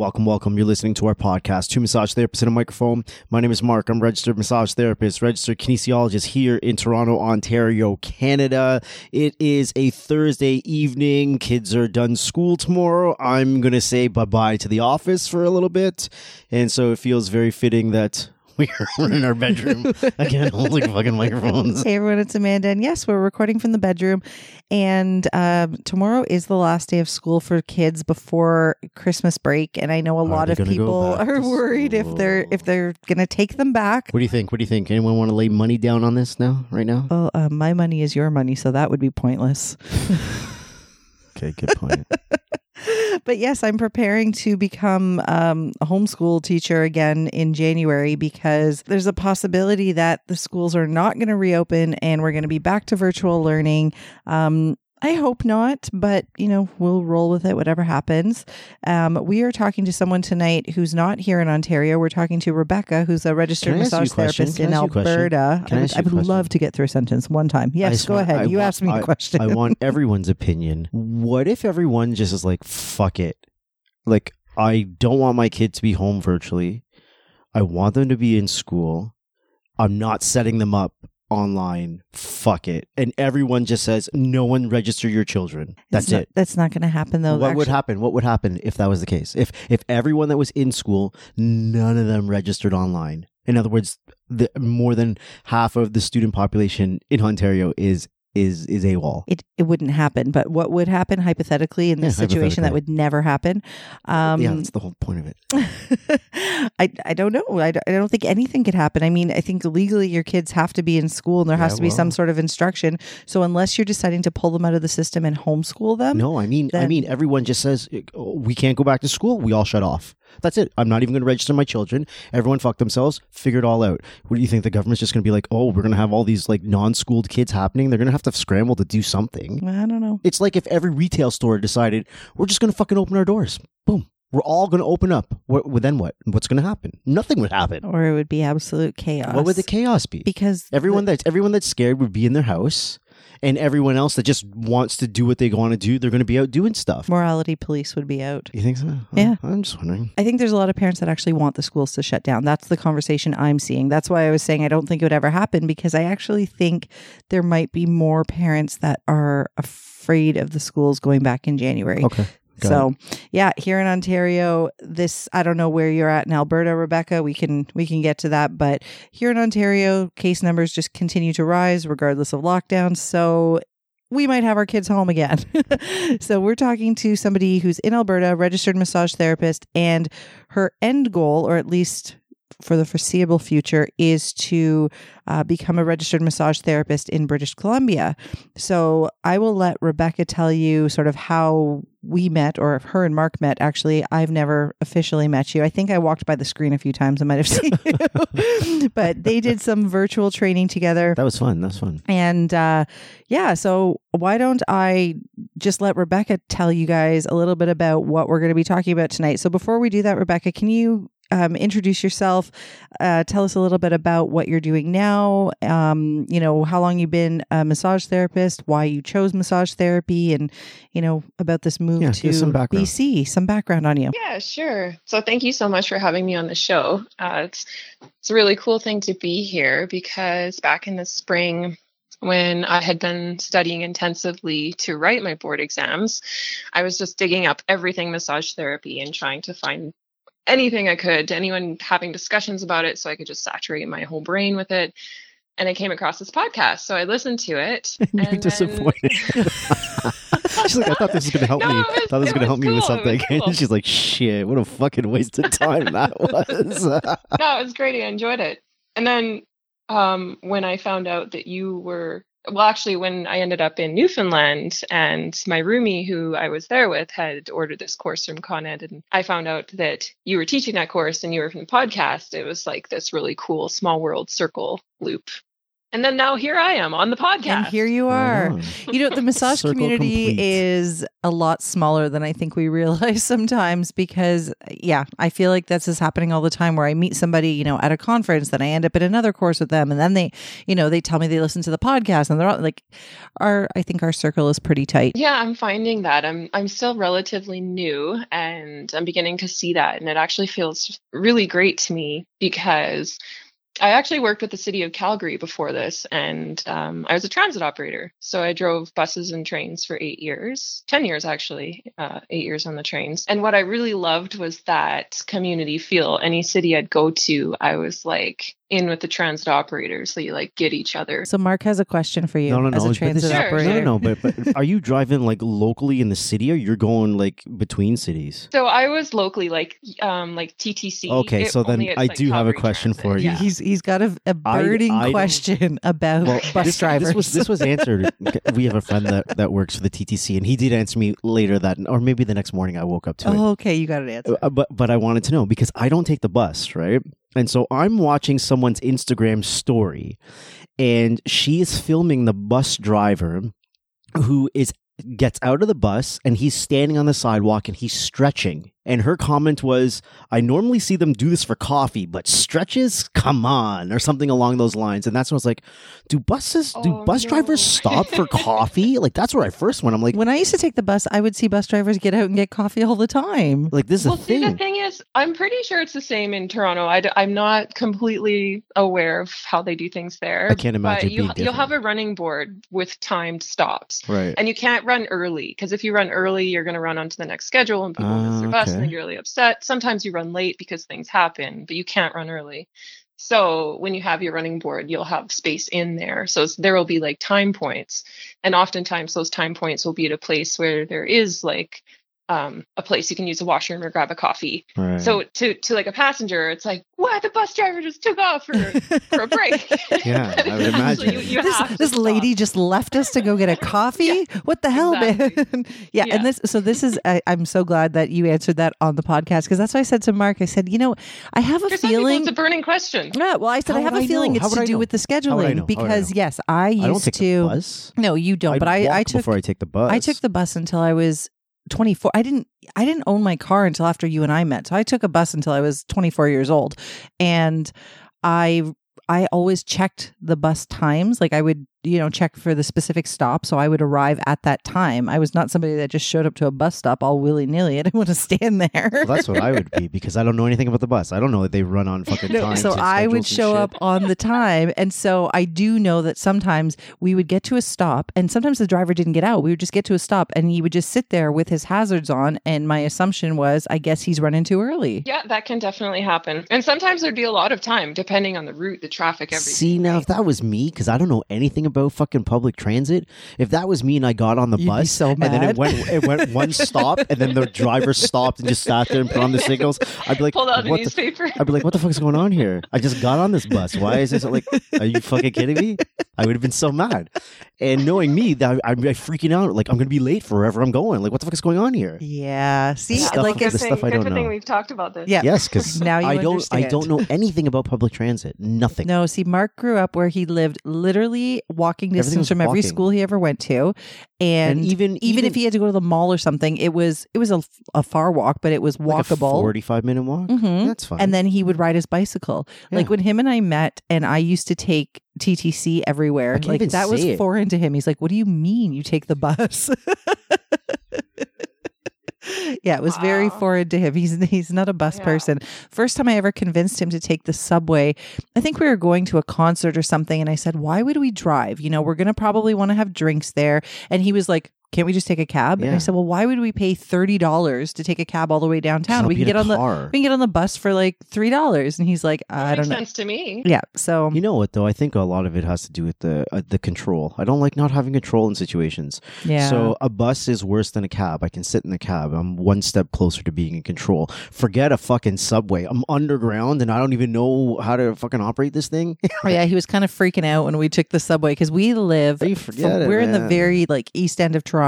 Welcome, welcome. You're listening to our podcast, Two Massage Therapists in a Microphone. My name is Mark. I'm registered massage therapist, registered kinesiologist here in Toronto, Ontario, Canada. It is a Thursday evening. Kids are done school tomorrow. I'm going to say bye bye to the office for a little bit. And so it feels very fitting that we're in our bedroom again, holding fucking microphones. Hey everyone, it's Amanda, and yes, we're recording from the bedroom. And um, tomorrow is the last day of school for kids before Christmas break, and I know a Are lot they of gonna go people back are to worried if they're if they're gonna take them back. What do you think? What do you think? Anyone want to lay money down on this now, right now? Well, uh, my money is your money, so that would be pointless. Okay, good point. but yes, I'm preparing to become um, a homeschool teacher again in January because there's a possibility that the schools are not going to reopen and we're going to be back to virtual learning. Um, I hope not, but you know, we'll roll with it, whatever happens. Um, we are talking to someone tonight who's not here in Ontario. We're talking to Rebecca, who's a registered Can I ask you a massage therapist in I ask you a question? Alberta. Can I I would, I would love to get through a sentence one time. Yes, go want- ahead. I you want- asked me a question. I want everyone's opinion. What if everyone just is like, fuck it? Like, I don't want my kid to be home virtually. I want them to be in school. I'm not setting them up online. Fuck it. And everyone just says, no one register your children. That's It's not- it. That's not going to happen though. what would happen? What would happen if that was the case? If if everyone that was in school, none of them registered online. In other words, the, more than half of the student population in Ontario is is is AWOL. it, it wouldn't happen. But what would happen hypothetically in this Yeah, situation that would never happen? Um, yeah, that's the whole point of it. I, I don't know. I, don't- I don't think anything could happen. I mean, I think legally your kids have to be in school and there has Yeah, to be some sort of instruction. So unless you're deciding to pull them out of the system and homeschool them, No, I mean, I mean, everyone just says "Oh, we can't go back to school. We all shut off. That's it. I'm not even going to register my children. Everyone fuck themselves. Figure it all out. What do you think? The government's just going to be like, oh, we're going to have all these like non-schooled kids happening. They're going to have to scramble to do something. I don't know. It's like if every retail store decided we're just going to fucking open our doors. Boom. We're all going to open up. What, well, then what? What's going to happen? Nothing would happen. Or it would be absolute chaos. What would the chaos be? because Everyone that's everyone that's scared would be in their house, and everyone else that just wants to do what they want to do, they're going to be out doing stuff. morality police would be out. You think so? Yeah. I'm just wondering. I think there's a lot of parents that actually want the schools to shut down. That's the conversation I'm seeing. That's why I was saying I don't think it would ever happen because I actually think there might be more parents that are afraid of the schools going back in January. Okay. Got so, yeah, here in Ontario, this I don't know where you're at in Alberta, Rebecca. We can we can get to that, but here in Ontario, case numbers just continue to rise regardless of lockdown. So, we might have our kids home again. so, we're talking to somebody who's in Alberta, registered massage therapist, and her end goal, or at least for the foreseeable future, is to uh, become a registered massage therapist in British Columbia. So, I will let Rebecca tell you sort of how we met, or if her and Mark met. Actually, I've never officially met you. I think I walked by the screen a few times. I might have seen you, but they did some virtual training together. That was fun. That was fun. And uh, yeah, so why don't I just let Rebecca tell you guys a little bit about what we're going to be talking about tonight? So before we do that, Rebecca, can you um, introduce yourself? Uh, tell us a little bit about what you're doing now. Um, you know, how long you've been a massage therapist, why you chose massage therapy, and you know about this move Yeah, to some background. BC. Some background on you. Yeah, sure. So thank you so much for having me on the show. Uh, it's it's a really cool thing to be here because back in the spring, when I had been studying intensively to write my board exams, I was just digging up everything massage therapy and trying to find anything I could, to anyone having discussions about it, so I could just saturate my whole brain with it. And I came across this podcast, so I listened to it. You're and then- disappointed. She's like, I thought this was going to help No, me. was- thought this was going to help was me with cool, something. cool. And she's like, shit, what a fucking waste of time that was. no, it was great. I enjoyed it. And then um, when I found out that you were, well, actually, when I ended up in Newfoundland and my roomie who I was there with had ordered this course from Con Ed, and I found out that you were teaching that course and you were from the podcast, it was like this really cool small world circle loop. And then now here I am on the podcast. And here you are. Right on. You know, the massage community complete. is a lot smaller than I think we realize sometimes because, yeah, I feel like this is happening all the time where I meet somebody, you know, at a conference, then I end up in another course with them. And then they, you know, they tell me they listen to the podcast and they're all like, our, I think our circle is pretty tight. Yeah, I'm finding that. I'm I'm still relatively new and I'm beginning to see that and it actually feels really great to me because I actually worked with the city of Calgary before this and um, I was a transit operator. So I drove buses and trains for eight years, 10 years actually, uh, eight years on the trains. And what I really loved was that community feel. Any city I'd go to, I was like in with the transit operators. So you like get each other. So Mark has a question for you No, no, as no. a but this transit Sure, operator. No, no, no. But, but are you driving like locally in the city or you're going like between cities? So I was locally like um like TTC. Okay, It- so then I like, do have a question Transit, for you. yeah. He's he's got a burning I don't- question about Well, bus this, drivers. This was this was answered. we have a friend that, that works for the TTC, and he did answer me later that, or maybe the next morning I woke up to it. oh, okay, you got an answer. Uh, but but I wanted to know because I don't take the bus, right? And so I'm watching someone's Instagram story, and she is filming the bus driver who is gets out of the bus and he's standing on the sidewalk and he's stretching. And her comment was, I normally see them do this for coffee, but stretches, come on, or something along those lines. And that's when I was like, do buses, do Oh, bus no. drivers stop for coffee? Like, that's where I first went. I'm like, when I used to take the bus, I would see bus drivers get out and get coffee all the time. like this is well, a see, the thing. thing is, I'm pretty sure it's the same in Toronto. I am not completely aware of how they do things there. I can't imagine But you, it being you'll have a running board with timed stops. Right. And you can't run early because if you run early, you're going to run onto the next schedule and people miss Ah, their bus and okay. then you're really upset. Sometimes you run late because things happen, but you can't run early. So when you have your running board, you'll have space in there. So there will be like time points. And oftentimes those time points will be at a place where there is like um, a place you can use a washroom or grab a coffee. right. So to to like a passenger, it's like, what? The bus driver just took off for, for a break. Yeah, I would imagine. You, you this this lady just left us to go get a coffee. what the hell, exactly. man? yeah, Yeah. and this. So this is. I, I'm so glad that you answered that on the podcast because that's what I said to Mark. I said, you know, I have a For feeling. it's a burning question. yeah, well, I said How I have would a I feeling know? it's to I do know? with the How would I scheduling know? How would I because yes, I used I don't take to. the bus. No, you don't. I'd but I, walk I took before I take the bus. I took the bus until I was 24. I didn't I didn't own my car until after you and I met. So I took a bus until I was 24 years old. And I I always checked the bus times. Like I would, you know, check for the specific stop. So I would arrive at that time. I was not somebody that just showed up to a bus stop all willy nilly. I didn't want to stand there. Well, that's what I would be because I don't know anything about the bus. I don't know that they run on fucking No, time. so I would show up on the time. And so I do know that sometimes we would get to a stop and sometimes the driver didn't get out. We would just get to a stop and he would just sit there with his hazards on. And my assumption was, I guess he's running too early. Yeah, that can definitely happen. And sometimes there'd be a lot of time depending on the route, the traffic, everything. See now, if that was me, because I don't know anything about fucking public transit. If that was me and I got on the You'd bus so and then it went, it went one stop, and then the driver stopped and just sat there and put on the signals, I'd be like, Pulled out a what the newspaper. I'd be like, what the fuck is going on here? I just got on this bus. Why is this like, are you fucking kidding me? I would have been so mad. And knowing me, that I'd be freaking out. Like, I'm going to be late for wherever I'm going. Like, what the fuck is going on here? Yeah. See, The stuff- like the it's, good thing, stuff I don't know. we've talked about this. Yeah. Yes, because Now you I don't, I don't know anything about public transit. Nothing. no, see, Mark grew up where he lived literally walking distance from every walking. school he ever went to. And, And even- even even- if he had to go to the mall or something, it was it was a, a far walk, but it was Like a walkable. 45 minute walk. Mhm. That's fine. and then he would ride his bicycle. Like when him and I met, and I used to take TTC everywhere. Like that was it. foreign to him. He's like, "What do you mean you take the bus?" yeah, it was very Wow. foreign to him. He's he's not a bus Yeah. person. First time I ever convinced him to take the subway, I think we were going to a concert or something, and I said, "Why would we drive? You know, we're gonna probably want to have drinks there." And he was like. Can't we just take a cab? And I said, Well, why would we pay thirty dollars to take a cab all the way downtown? We can get a on the we can get on the bus for like three dollars. And he's like, I makes don't know. sense to me. Yeah. So You know what though? I think a lot of it has to do with the uh, the control. I don't like not having control in situations. yeah. So a bus is worse than a cab. I can sit in the cab. I'm one step closer to being in control. Forget a fucking subway. I'm underground and I don't even know how to fucking operate this thing. Oh, yeah, he was kind of freaking out when we took the subway because we live. You from- forget it, we're in the very like east end of Toronto.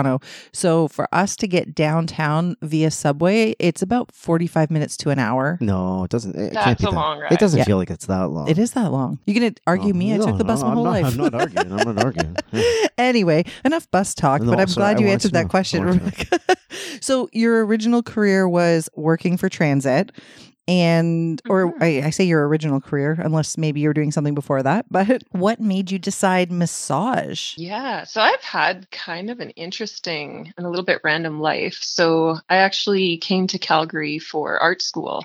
So for us to get downtown via subway, it's about 45 minutes to an hour. No, it doesn't. It can't That's be a that. long ride. It doesn't Yeah. feel like it's that long. It is that long. You're going to argue Oh, me? I took the bus no, my whole not- life. I'm not arguing. I'm not arguing. anyway, enough bus talk, No, but I'm sorry, glad I you wanted answered to that know. question, I wanted Rebecca. so your original career was working for transit and or Mhm. I, I say your original career unless maybe you're doing something before that but what made you decide massage Yeah, so I've had kind of an interesting and a little bit random life. So I actually came to Calgary for art school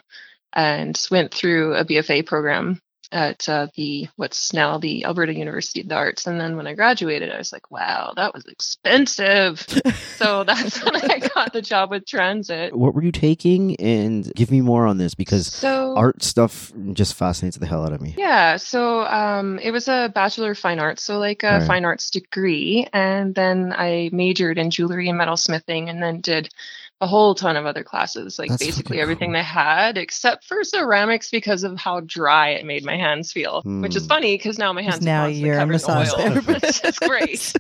and went through a BFA program at uh, the what's now the Alberta University of the Arts. And then when I graduated, I was like, wow, that was expensive. so that's when I got the job with Transit. what were you taking? And give me more on this because So art stuff just fascinates the hell out of me. Yeah, so um, it was a Bachelor of Fine Arts, so like a Right. fine arts degree. And then I majored in jewelry and metalsmithing and then did a whole ton of other classes, like That's basically everything cool. they had except for ceramics because of how dry it made my hands feel, which is Hmm. funny because now my hands now are constantly you're a covered massage in oil. therapist. It's great.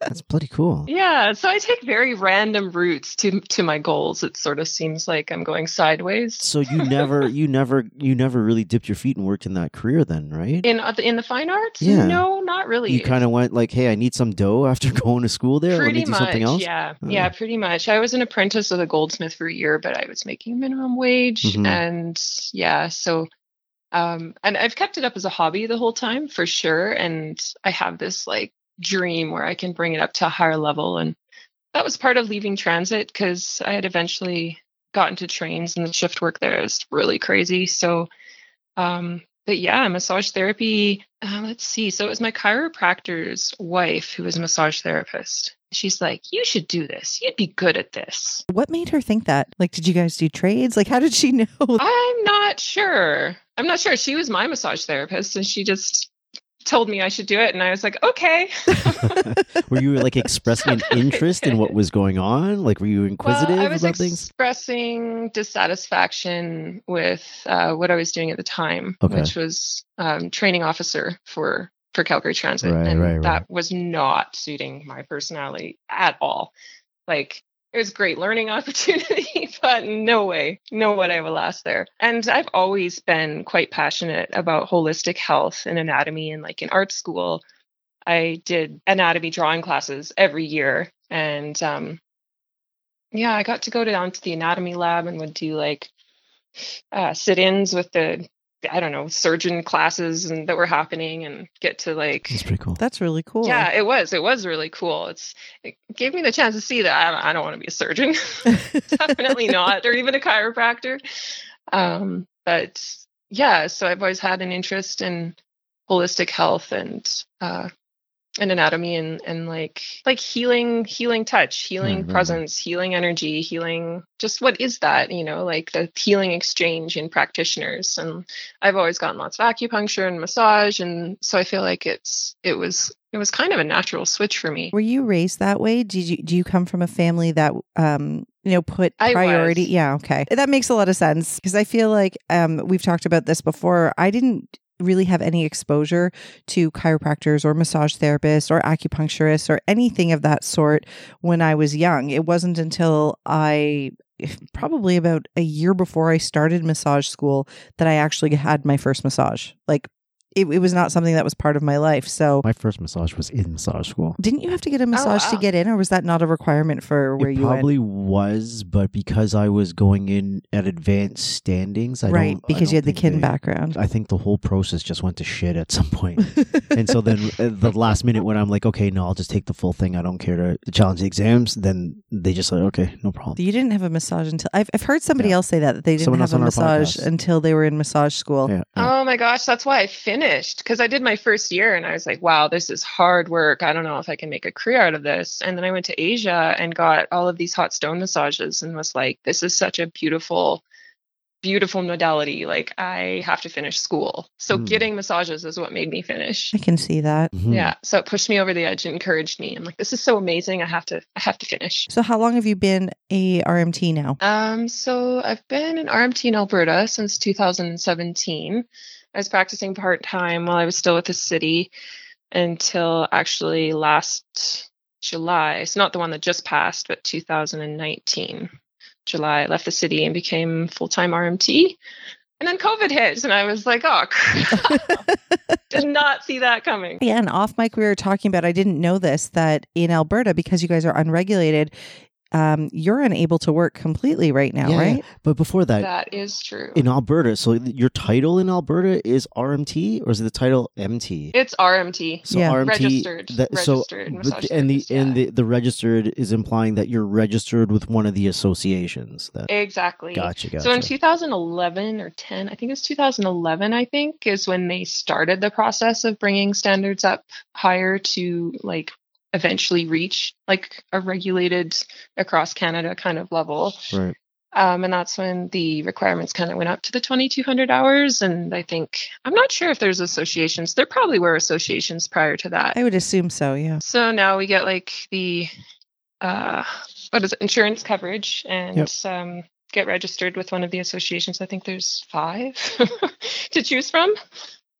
That's bloody cool. Yeah, so I take very random routes to to my goals. It sort of seems like I'm going sideways. So you never, you never, you never really dipped your feet and worked in that career, then, right? In uh, the- in the fine arts? Yeah. No, not really. you kind of went like, "Hey, I need some dough after going to school there. Let pretty me do much something else." yeah Oh. yeah pretty much i was an apprentice of a goldsmith for a year but i was making minimum wage Mhm. and yeah so um and i've kept it up as a hobby the whole time for sure and i have this like dream where i can bring it up to a higher level and that was part of leaving transit because i had eventually gotten to trains and the shift work there is really crazy so um but yeah massage therapy uh, let's see so it was my chiropractor's wife who was a massage therapist she's like you should do this. You'd be good at this. What made her think that? Like did you guys do trades? Like how did she know? I'm not sure. I'm not sure. She was my massage therapist and she just told me i should do it and i was like okay. Were you like expressing an interest in what was going on? Like, were you inquisitive well, I was about things? expressing dissatisfaction with uh, what I was doing at the time, Okay. which was um, training officer for for Calgary Transit, Right, and right, right. that was not suiting my personality at all. Like it was a great learning opportunity, but no way, no way I will last there. And I've always been quite passionate about holistic health and anatomy, and like in art school. I did anatomy drawing classes every year, and um, yeah, I got to go down to the anatomy lab and would do like uh, sit-ins with the I don't know surgeon classes and that were happening, and get to like That's pretty cool. that's really cool yeah, it was it was really cool. It's it gave me the chance to see that I don't, I don't want to be a surgeon, definitely not, or even a chiropractor. Um, but yeah, so I've always had an interest in holistic health and uh, and anatomy and and like like healing healing touch healing Right, right, right. presence healing energy healing just what is that you know like the healing exchange in practitioners and i've always gotten lots of acupuncture and massage and so i feel like it's it was it was kind of a natural switch for me Were you raised that way? Did you do you come from a family that um you know put priority? Yeah, okay. That makes a lot of sense because I feel like um we've talked about this before. I didn't really have any exposure to chiropractors or massage therapists or acupuncturists or anything of that sort when I was young. It wasn't until I probably about a year before I started massage school that I actually had my first massage. Like it, it was not something that was part of my life. So My first massage was in massage school. didn't you have to get a oh, massage to wow. get in, or was that not a requirement for where it you probably was, but because I was going in at advanced standings, I? Right, don't- because you don't had the think kin they- background. I think the whole process just went to shit at some point. and so then uh, the last minute when I'm like, okay, no, I'll just take the full thing. I don't care to challenge the exams. Then they just like, okay, no problem. you didn't have a massage until I've I've heard somebody Yeah. else say that that they didn't Someone have a massage until they were in massage school. Yeah, yeah. Oh my gosh, that's why I finished because I did my first year and I was like, wow, this is hard work. I don't know if I can make a career out of this. And then I went to Asia and got all of these hot stone massages and was like, this is such a beautiful, beautiful modality. Like, I have to finish school. So Hmm. getting massages is what made me finish. I can see that. Mhm. Yeah. So it pushed me over the edge and encouraged me. I'm like, this is so amazing. I have to, I have to finish. So how long have you been a RMT now? Um, so I've been an RMT in Alberta since 2017. I was practicing part time while I was still with the city until actually last July. It's not the one that just passed, but 2019. July, I left the city and became full time RMT. And then COVID hit, and I was like, oh, did not see that coming. Yeah, and off mic, we were talking about, I didn't know this, that in Alberta, because you guys are unregulated, um, you're unable to work completely right now, Yeah, right? But before that, That is true. in Alberta, so your title in Alberta is RMT or is it the title MT? It's RMT. So Yeah. RMT, Registered- that- so, registered but massage the- and the therapist, and the, the registered is implying that you're registered with one of the associations. That Exactly. gotcha, gotcha. So in 2011 or 10, I think it's 2011, I think, is when they started the process of bringing standards up higher to like eventually reach like a regulated across Canada kind of level. right. Um, and that's when the requirements kind of went up to the 2200 hours. And I think, I'm not sure if there's associations. There probably were associations prior to that. I would assume so, yeah. So now we get like the uh what is it, insurance coverage and Yep. um get registered with one of the associations. I think there's five to choose from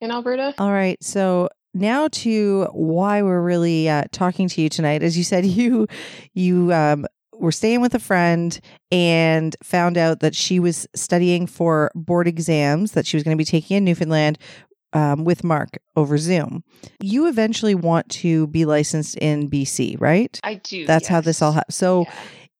in Alberta. All right. So now to why we're really uh, talking to you tonight. As you said, you you um, were staying with a friend and found out that she was studying for board exams that she was going to be taking in Newfoundland um, with Mark over Zoom. You eventually want to be licensed in BC, right? I do. That's how this all yes. happens. So. Yeah.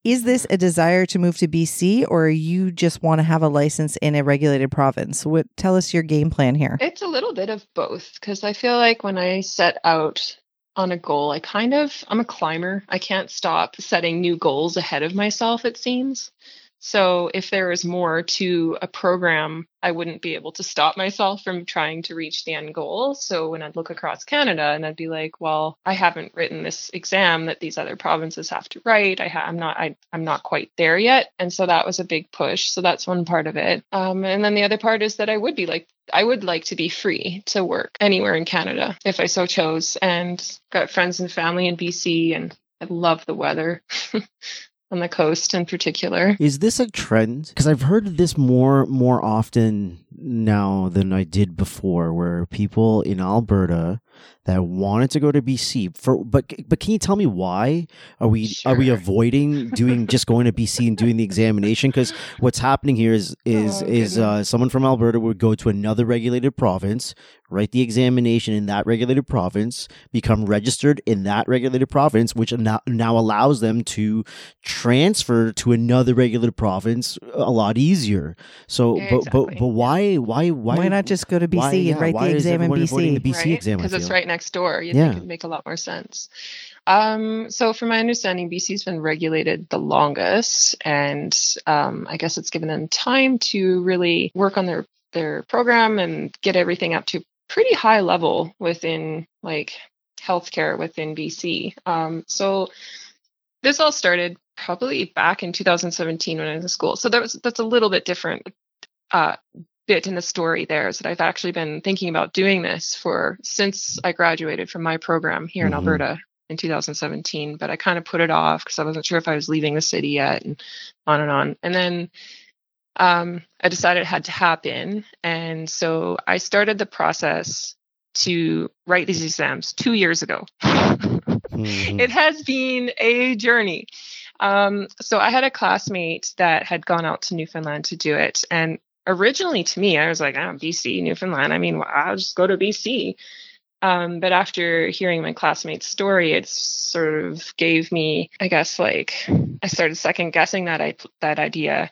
Is this a desire to move to BC or you just want to have a license in a regulated province? What tell us your game plan here. It's a little bit of both because I feel like when I set out on a goal, I kind of I'm a climber. I can't stop setting new goals ahead of myself, it seems. So if there is more to a program, I wouldn't be able to stop myself from trying to reach the end goal. So when I'd look across Canada and I'd be like, well, I haven't written this exam that these other provinces have to write. I I'm not I, I'm not quite there yet, and so that was a big push. So that's one part of it. Um, and then the other part is that I would be like I would like to be free to work anywhere in Canada if I so chose, and got friends and family in BC, and I love the weather on the coast in particular. Is this a trend? Because I've heard this more more often now than I did before, where people in Alberta that wanted to go to BC for, but but can you tell me why are we are we avoiding doing just going to BC and doing the examination? Because what's happening here is is Oh, is uh, someone from Alberta would go to another regulated province, write the examination in that regulated province, become registered in that regulated province, which now, now allows them to transfer to another regulated province a lot easier. So, but but Exactly. but why why why Why, not just go to BC why- and yeah, write why the is exam in everyone BC? the BC exam? I Because it's right next door. You'd Yeah. think it'd make a lot more sense. Um, so, from my understanding, BC's been regulated the longest, and um, I guess it's given them time to really work on their their program and get everything up to pretty high level within like healthcare within BC. Um, so, this all started probably back in 2017 when I was in school. So that was that's a little bit different uh, bit in the story there is that I've actually been thinking about doing this for since I graduated from my program here in Mhm. Alberta in 2017, but I kind of put it off because I wasn't sure if I was leaving the city yet and on and on. And then um, I decided it had to happen. And so I started the process to write these exams two years ago. Mhm. it has been a journey. Um, so I had a classmate that had gone out to Newfoundland to do it, and originally to me, I was like, "Oh, BC, Newfoundland. I mean, I'll just go to BC." Um, but after hearing my classmate's story, it sort of gave me, I guess, like I started second guessing that I that idea.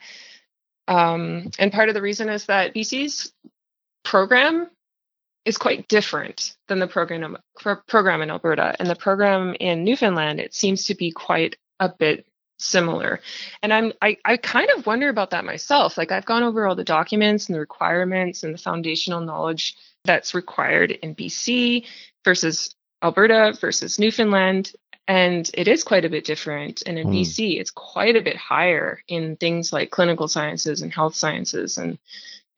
Um, and part of the reason is that BC's program is quite different than the program pro- program in Alberta and the program in Newfoundland. It seems to be quite a bit similar, and I'm I, I kind of wonder about that myself. Like I've gone over all the documents and the requirements and the foundational knowledge that's required in BC versus Alberta versus Newfoundland. And it is quite a bit different. And in Hmm. BC, it's quite a bit higher in things like clinical sciences and health sciences and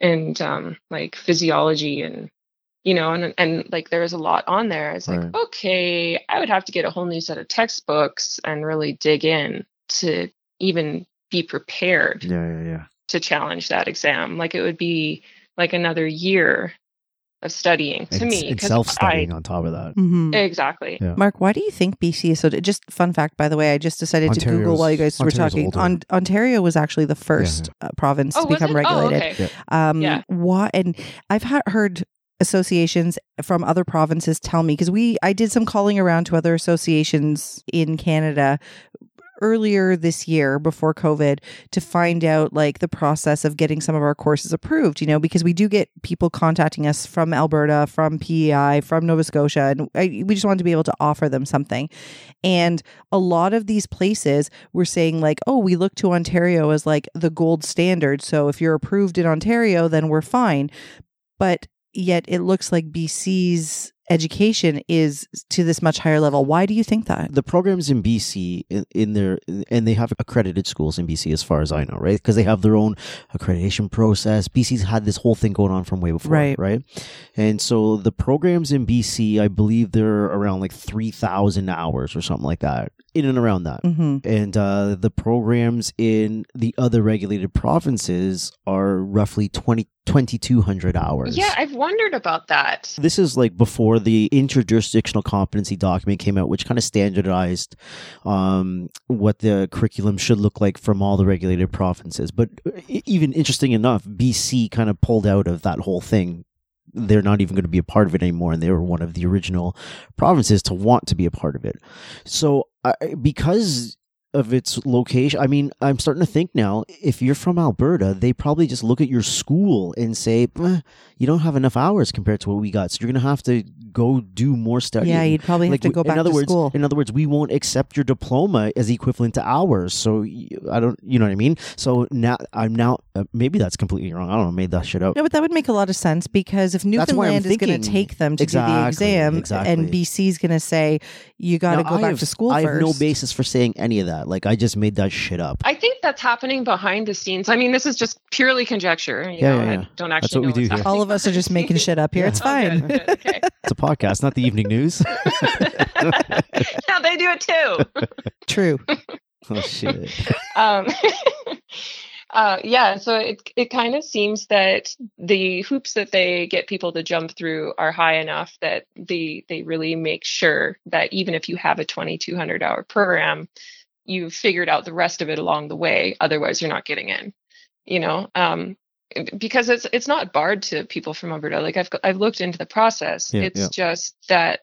and um, like physiology and you know and and like there's a lot on there it's like okay i would have to get a whole new set of textbooks and really dig in to even be prepared yeah, yeah, yeah. to challenge that exam like it would be like another year of studying to and, me and 'cause self-studying on top of that. Mhm. Exactly. Yeah. Mark, why do you think BC is so? Just fun fact, by the way, I just decided to Google while you guys were talking. older. On, Ontario was actually the first uh, province Oh, to become it? Oh, regulated. okay. Um, Yeah. Why? And I've ha- heard associations from other provinces tell me because we I did some calling around to other associations in Canada earlier this year before COVID to find out like the process of getting some of our courses approved, you know, because we do get people contacting us from Alberta, from PEI, from Nova Scotia, and I, we just wanted to be able to offer them something. And a lot of these places were saying, like, oh, we look to Ontario as like the gold standard. So if you're approved in Ontario, then we're fine. But yet it looks like BC's education is to this much higher level. Why do you think that? the programs in BC in, in their and they have accredited schools in BC as far as I know, right? Because they have their own accreditation process. BC's had this whole thing going on from way before, Right. right? And so the programs in BC, I believe they're around like 3,000 hours or something like that, in and around that. Mm-hmm. And uh, the programs in the other regulated provinces are roughly 20, 2,200 hours. Yeah, I've wondered about that. This is like before the interjurisdictional competency document came out, which kind of standardized um, what the curriculum should look like from all the regulated provinces. But even interesting enough, BC kind of pulled out of that whole thing. They're not even going to be a part of it anymore, and they were one of the original provinces to want to be a part of it. So, because of its location, I mean, I'm starting to think now. If you're from Alberta, they probably just look at your school and say, "Eh, "You don't have enough hours compared to what we got, so you're going to have to go do more studying." Yeah, you'd probably have Like, to go in back other to words, school. In other words, we won't accept your diploma as equivalent to hours. So I don't, you know what I mean. So now I'm now uh, maybe that's completely wrong. I don't know. Made that shit up. No, but that would make a lot of sense because if Newfoundland is going to take them to do the exam exactly. and BC is going to say, you got to go I back have- to school I first. have no basis for saying any of that. Like I just made that shit up. I think that's happening behind the scenes. I mean, this is just purely conjecture. You Yeah, know, yeah, I don't actually. That's actually what we do here. All of us are just making shit up here. Yeah. It's Oh, fine. good, good, okay. It's a podcast, not the evening news. now they do it too. True. oh shit. um, uh, yeah, so it it kind of seems that the hoops that they get people to jump through are high enough that they they really make sure that even if you have a 2200 hour program, you've figured out the rest of it along the way. Otherwise, you're not getting in. You know, um, because it's it's not barred to people from Alberta. Like I've I've looked into the process. Yeah, it's yeah. just that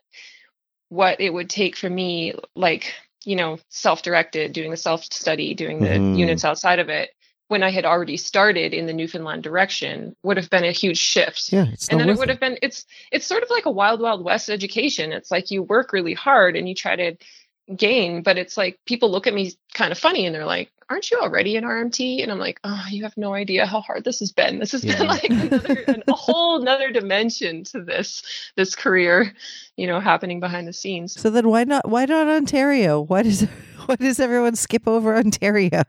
what it would take for me, like you know, self-directed, doing the self-study, doing the Mhm. units outside of it, when I had already started in the Newfoundland direction, would have been a huge shift. Yeah, and then it would have been it's it's sort of like a wild wild west education. It's like you work really hard and you try to gain, but it's like people look at me kind of funny and they're like, "Aren't you already an RMT?" And I'm like, "Oh, you have no idea how hard this has been. This has Yeah. been like another, an, a whole another dimension to this this career, you know, happening behind the scenes." So then why not why not Ontario? Why does why does everyone skip over Ontario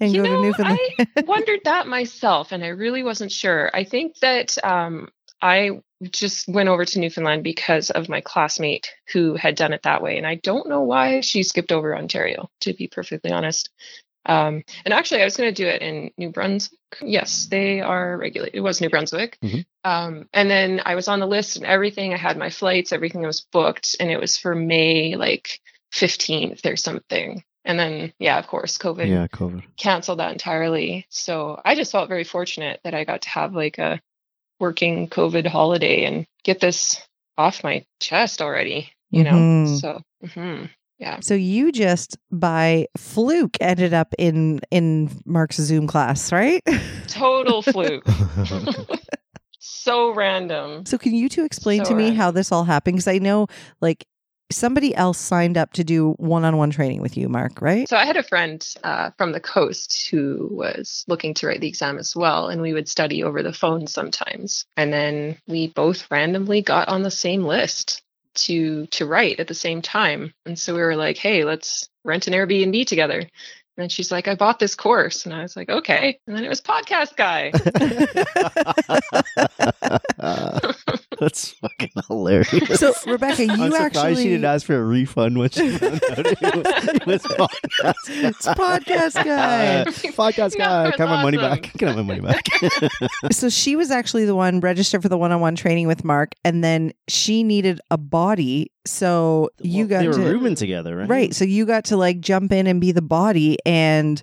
and you go to know, Newfoundland? I wondered that myself, and I really wasn't sure. I think that um, I just went over to Newfoundland because of my classmate who had done it that way, and I don't know why she skipped over Ontario. To be perfectly honest, um, and actually, I was going to do it in New Brunswick. Yes, they are regulated. It was New Brunswick, Mhm. um, and then I was on the list and everything. I had my flights, everything was booked, and it was for May like fifteenth or something. And then, yeah, of course, COVID yeah, COVID. canceled that entirely. So I just felt very fortunate that I got to have like a working COVID holiday and get this off my chest already, you know? Mhm. So, mhm. So you just by fluke ended up in in Mark's Zoom class, right? total fluke. so random. So can you two explain So to me random. how this all happened? Because I know like somebody else signed up to do one-on-one training with you, Mark, right? So I had a friend uh, from the coast who was looking to write the exam as well, and we would study over the phone sometimes. And then we both randomly got on the same list to to write at the same time. And so we were like, "Hey, let's rent an Airbnb together." And she's like, "I bought this course," and I was like, "Okay." And then it was podcast guy. That's fucking hilarious. So, Rebecca, you I'm surprised actually she didn't ask for a refund when she found out it was, it was podcast. it's podcast guy. Uh, podcast guy. it's Can I have my money back? Can I have my money back? so she was actually the one registered for the one-on-one training with Mark, and then she needed a body, so you Well, got they were to rooming together, right? right. So you got to like jump in and be the body and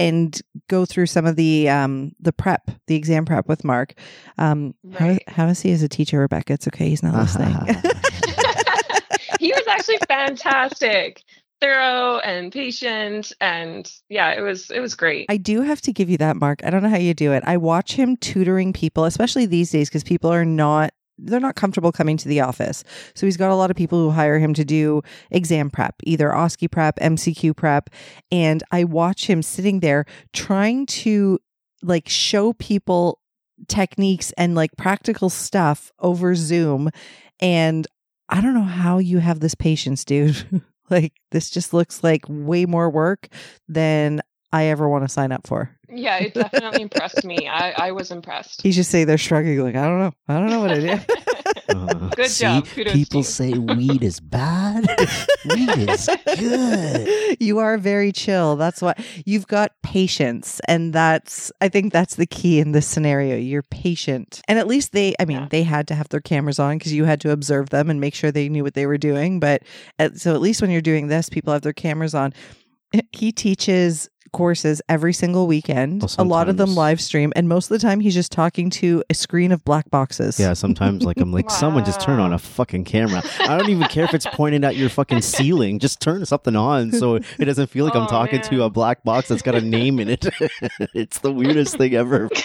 and go through some of the um the prep, the exam prep with Mark. Um, how, Right. how is he as a teacher, Rebecca? It's okay. He's not listening. he was actually fantastic, thorough and patient, and yeah, it was it was great. I do have to give you that, Mark. I don't know how you do it. I watch him tutoring people, especially these days, because people are not they're not comfortable coming to the office. So he's got a lot of people who hire him to do exam prep, either OSCE prep, MCQ prep, and I watch him sitting there trying to like show people techniques and like practical stuff over Zoom and I don't know how you have this patience, dude. like this just looks like way more work than I ever want to sign up for. Yeah, it definitely impressed me. I, I was impressed. He's just saying they're shrugging, like, I don't know. I don't know what to do. Uh, Good see, job. Kudos people to you. say weed is bad. weed is good. you are very chill. That's why you've got patience. And that's, I think that's the key in this scenario. You're patient. And at least they, I mean, Yeah. they had to have their cameras on because you had to observe them and make sure they knew what they were doing. But at, so at least when you're doing this, people have their cameras on. He teaches courses every single weekend. Well, a lot of them live stream. And most of the time, he's just talking to a screen of black boxes. Yeah, sometimes like I'm like, someone just turn on a fucking camera. I don't even care if it's pointed at your fucking ceiling. Just turn something on so it doesn't feel like I'm Oh, talking to a black box that's got a name in it. it's the weirdest thing ever.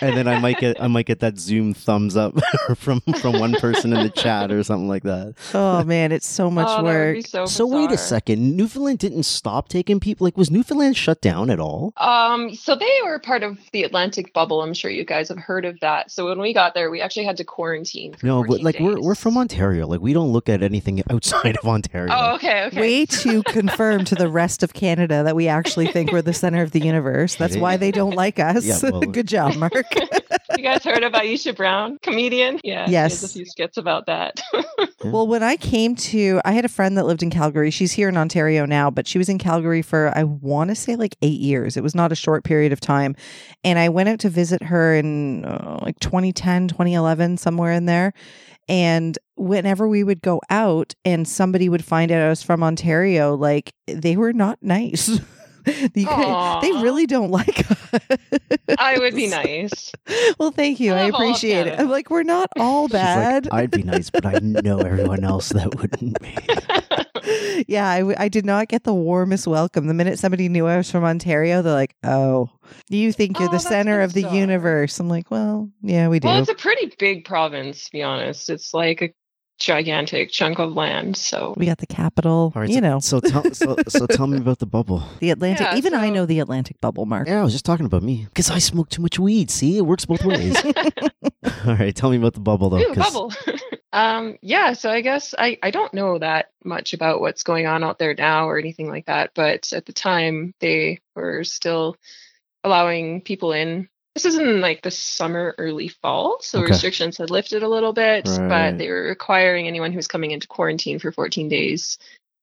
And then I might get I might get that Zoom thumbs up from from one person in the chat or something like that. Oh, man. It's so much oh, that would work. be so, So wait a second. Newfoundland didn't stop taking people. Like was Newfoundland shut down at all? Um, so they were part of the Atlantic bubble. I'm sure you guys have heard of that. So when we got there, we actually had to quarantine. For No, but 14 like we're we're from Ontario. Like we don't look at anything outside of Ontario. Oh, okay, okay. Way to confirm to the rest of Canada that we actually think we're the center of the universe. That's why they don't like us. Yeah, well- Good job, Mark. you guys heard of Aisha Brown, comedian? Yeah, Yes. a few skits about that. well, when I came to, I had a friend that lived in Calgary. She's here in Ontario now, but she was in Calgary for, I want to say like eight years. It was not a short period of time. And I went out to visit her in uh, like 2010, 2011, somewhere in there. And whenever we would go out and somebody would find out I was from Ontario, like they were not nice. You could- they really don't like us. I would be nice. Well, thank you. I I love all of appreciate it. I'm like, we're not all She's like, bad. I'd be nice, but I know everyone else that wouldn't be. yeah, I did not get the warmest welcome. The minute somebody knew I was from Ontario, they're like, "Oh, you think you're Oh, the center of the bizarre. universe?" I'm like, "Well, yeah, we do." well, it's a pretty big province, to be honest. It's like a gigantic chunk of land. So we got the capital. All right, you so, know, So tell so, so tell me about the bubble. the Atlantic. Yeah, Even I know the Atlantic bubble, Mark. Yeah, I was just talking about me because I smoke too much weed. See, it works both ways. All right, tell me about the bubble though. Ooh, 'cause- bubble. um, yeah, so I guess I, I don't know that much about what's going on out there now or anything like that, but at the time they were still allowing people in. This is in like the summer, early fall, so Okay. restrictions had lifted a little bit, Right. but they were requiring anyone who's coming into quarantine for 14 days.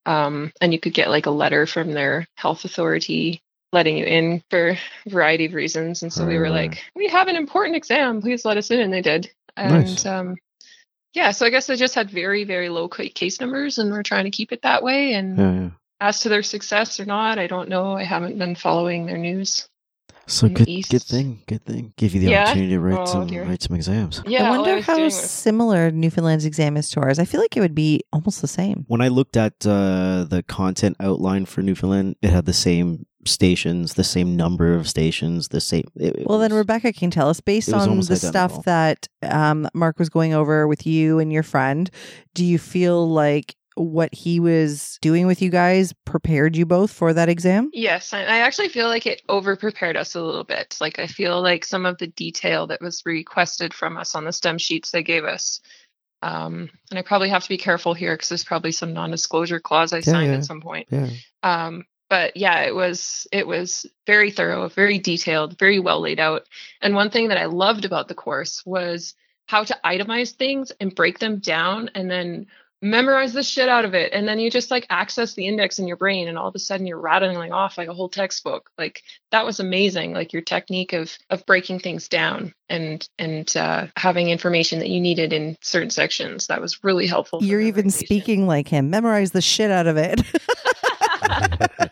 Um, and you could get like a letter from their health authority letting you in for a variety of reasons. And so we were like, we have an important exam, please let us in. And they did. And Nice. um, yeah, so I guess they just had very, very low case numbers, and we're trying to keep it that way. And Yeah, yeah. as to their success or not, I don't know. I haven't been following their news. So good, East. good thing, good thing. Give you the Yeah? opportunity to write Oh, some, dear. write some exams. Yeah, I wonder was how doing was- similar Newfoundland's exam is to ours. I feel like it would be almost the same. When I looked at uh, the content outline for Newfoundland, it had the same stations, the same number of stations, the same. It, it Well, then Rebecca can tell us based on the identical. stuff that um, Mark was going over with you and your friend. Do you feel like what he was doing with you guys prepared you both for that exam? Yes, I, actually feel like it over prepared us a little bit. Like I feel like some of the detail that was requested from us on the STEM sheets they gave us. Um, and I probably have to be careful here because there's probably some non-disclosure clause I signed yeah. at some point. yeah. Um, but yeah, it was it was very thorough, very detailed, very well laid out. And one thing that I loved about the course was how to itemize things and break them down and then memorize the shit out of it and then you just like access the index in your brain and all of a sudden you're rattling off like a whole textbook like that was amazing like your technique of of breaking things down and and uh, having information that you needed in certain sections that was really helpful You're even speaking like him. Memorize the shit out of it.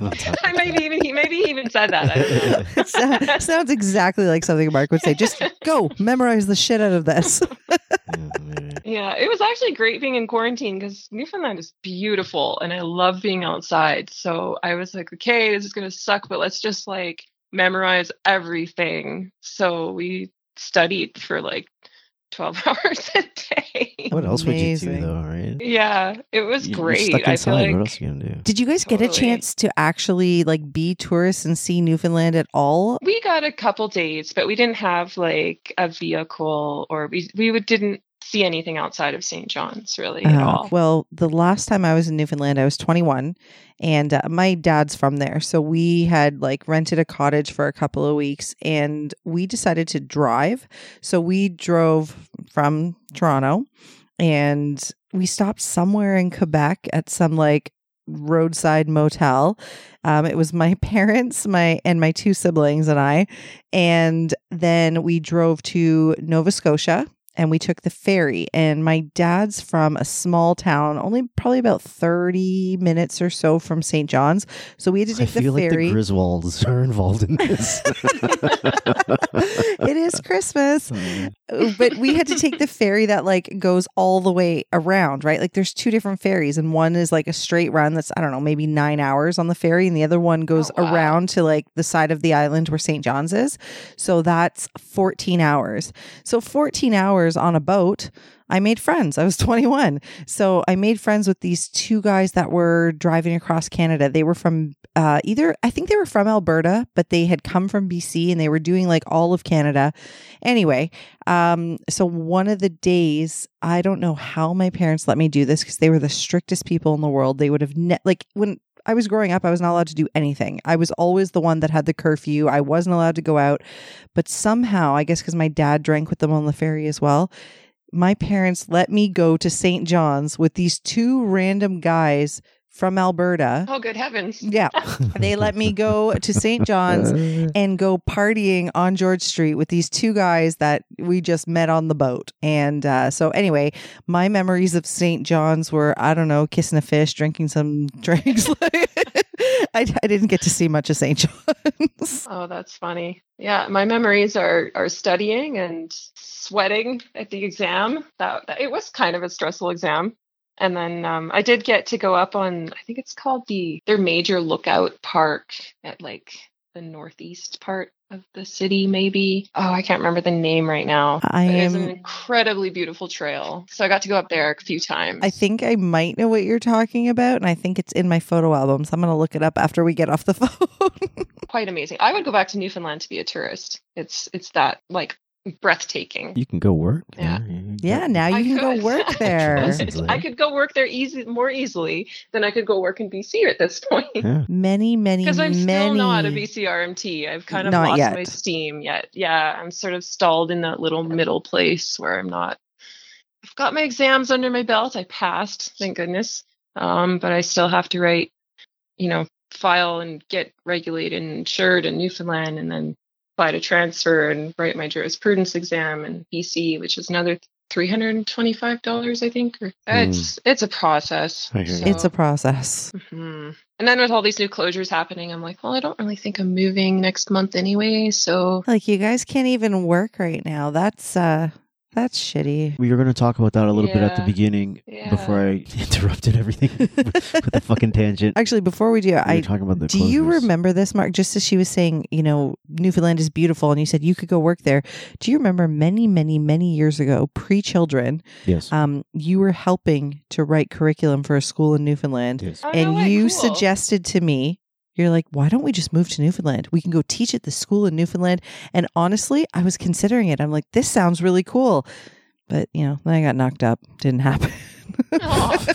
I maybe even he maybe he even said that. It sounds exactly like something Mark would say. Just go memorize the shit out of this. Yeah, it was actually great being in quarantine because Newfoundland is beautiful and I love being outside. So I was like, okay, this is going to suck, but let's just like memorize everything. So we studied for like 12 hours a day. what else would you do though, right? Yeah, it was You- you're great. stuck I inside. feel like What else are you gonna do? Did you guys get a chance to actually like be tourists and see Newfoundland at all? we got a couple days, but we didn't have like a vehicle or we we would, didn't see anything outside of St. John's really at Uh, all. Well, the last time I was in Newfoundland, I was 21, and uh, my dad's from there. So we had like rented a cottage for a couple of weeks, and we decided to drive. So we drove from Toronto, and we stopped somewhere in Quebec at some like roadside motel. Um, it was my parents, my and my two siblings and I, and then we drove to Nova Scotia and we took the ferry. And my dad's from a small town, only probably about 30 minutes or so from St. John's. So we had to I take the ferry. I feel like the Griswolds are involved in this. it is Christmas. Hmm. but we had to take the ferry that like goes all the way around, right? Like there's two different ferries, and one is like a straight run that's I don't know, maybe nine hours on the ferry, and the other one goes Oh, wow. around to like the side of the island where St. John's is. So that's 14 hours. So 14 hours on a boat. I made friends. I was 21. So I made friends with these two guys that were driving across Canada. They were from uh, either, I think they were from Alberta, but they had come from BC and they were doing like all of Canada. Anyway, um, so one of the days, I don't know how my parents let me do this because they were the strictest people in the world. They would have, ne- like, when I was growing up, I was not allowed to do anything. I was always the one that had the curfew. I wasn't allowed to go out. But somehow, I guess because my dad drank with them on the ferry as well, my parents let me go to St. John's with these two random guys from Alberta. oh good heavens. Yeah. They let me go to St. John's and go partying on George Street with these two guys that we just met on the boat. And uh, so, anyway, my memories of St. John's were I don't know, kissing a fish, drinking some drinks. I, I didn't get to see much of St. John's. Oh, that's funny. Yeah, my memories are are studying and sweating at the exam. That, that it was kind of a stressful exam. And then um, I did get to go up on I think it's called the their major lookout park at like the northeast part of the city, maybe. Oh, I can't remember the name right now. I But it's am- an incredibly beautiful trail. So I got to go up there a few times. I think I might know what you're talking about, and I think it's in my photo albums. I'm going to look it up after we get off the phone. quite amazing. I would go back to Newfoundland to be a tourist. It's it's that like breathtaking. you can go work. Yeah. there. Yeah, now you I can go work there. I could go work there easy more easily than I could go work in BC at this point. Yeah. Many, many, Because I'm many. still not a BC RMT. I've kind of Not lost yet. my steam yet. Yeah, I'm sort of stalled in that little middle place where I'm not. I've got my exams under my belt. I passed, thank goodness. Um, but I still have to write, you know, file and get regulated and insured in Newfoundland, and then apply to transfer and write my jurisprudence exam in BC, which is another three hundred and twenty-five dollars, I think. Or, It's it's a process. I hear you. It's a process. hmm And then with all these new closures happening, I'm like, well, I don't really think I'm moving next month anyway. So Like you guys can't even work right now. That's uh that's shitty. We were going to talk about that a little bit at the Yeah. beginning Yeah. before I interrupted everything with the fucking tangent. Actually, before we do, We were I talking about the do you closures. remember this, Mark? Just as she was saying, you know, Newfoundland is beautiful, and you said you could go work there. Do you remember many, many, many years ago, pre-children, Yes. um, you were helping to write curriculum for a school in Newfoundland, yes. Oh, no and way, you cool. suggested to me. You're like, why don't we just move to Newfoundland? We can go teach at the school in Newfoundland. And honestly, I was considering it. I'm like, this sounds really cool. But, you know, then I got knocked up. Didn't happen. Aw.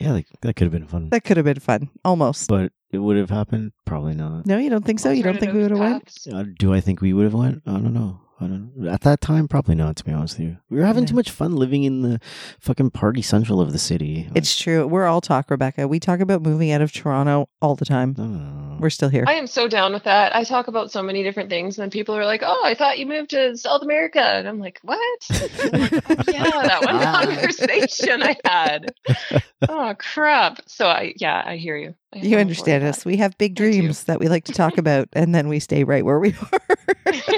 Yeah, like, that could have been fun. that could have been fun. Almost. But it would have happened? Probably not. No, you don't think so? You don't think we would have went? Uh, do I think we would have went? I don't know. I don't know. At that time, probably not. To be honest with you, we were having Yeah. too much fun living in the fucking party central of the city. It's true. We're all talk, Rebecca. We talk about moving out of Toronto all the time. I don't know. We're still here. I am so down with that. I talk about so many different things, and then people are like, "Oh, I thought you moved to South America," and I'm like, "What?" I'm like, "Oh, yeah, that one Ah. conversation I had. Oh crap! So I, yeah, I hear you. I am you on understand board us. We have big I do. dreams that we like to talk about, and then we stay right where we are. that.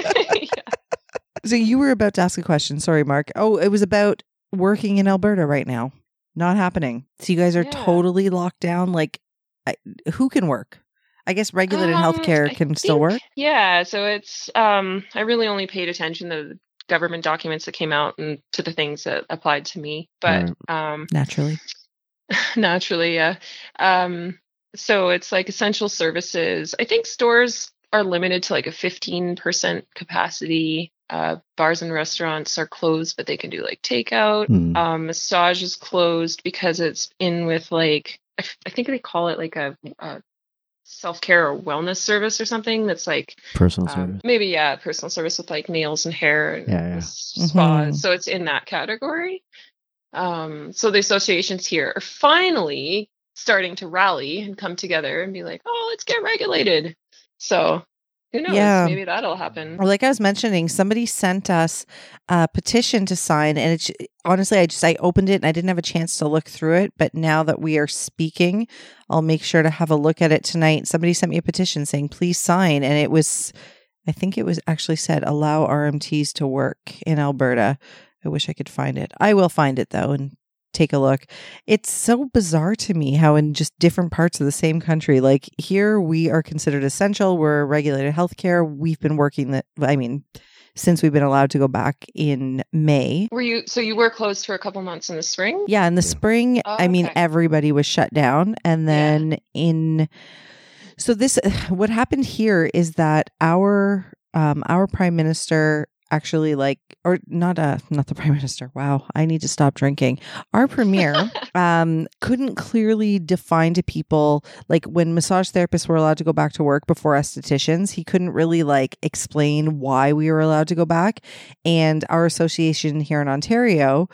Yeah. so you were about to ask a question. Sorry, Mark. Oh, it was about working in Alberta right now. Not happening. So you guys are Yeah. totally locked down. Like, I, who can work? I guess regulated Um, healthcare I can still think- work. Yeah, so it's um I really only paid attention to the government documents that came out and to the things that applied to me. But um Naturally. naturally, yeah. Um so it's like essential services. I think stores are limited to like a 15% capacity. Uh bars and restaurants are closed, but they can do like takeout. Hmm. Um massage is closed because it's in with like I, f- I think they call it like a, a self-care or wellness service or something that's like Personal um, service. maybe yeah, personal service with like nails and hair and Yeah, yeah. spas. Mhm. So it's in that category. Um, so the associations here are finally starting to rally and come together and be like, oh, let's get regulated. So who knows? Yeah. Maybe that'll happen. Like I was mentioning, somebody sent us a petition to sign, and it's honestly, I just I opened it and I didn't have a chance to look through it. But now that we are speaking, I'll make sure to have a look at it tonight. Somebody sent me a petition saying, "Please sign," and it was, I think it was actually said, "Allow RMTs to work in Alberta." I wish I could find it. I will find it though and take a look. It's so bizarre to me how in just different parts of the same country, like here we are considered essential. We're regulated healthcare. We've been working that. I mean, since we've been allowed to go back in May. Were you so you were closed for a couple months in the spring? Yeah, in the Yeah. spring, Oh, I mean, okay. everybody was shut down. And Yeah. then in, so this, what happened here is that our, um, our prime minister actually like, or not, uh, not the prime minister. Wow. I need to stop drinking. Our premier, um, couldn't clearly define to people, like when massage therapists were allowed to go back to work before estheticians, he couldn't really like explain why we were allowed to go back. And our association here in Ontario,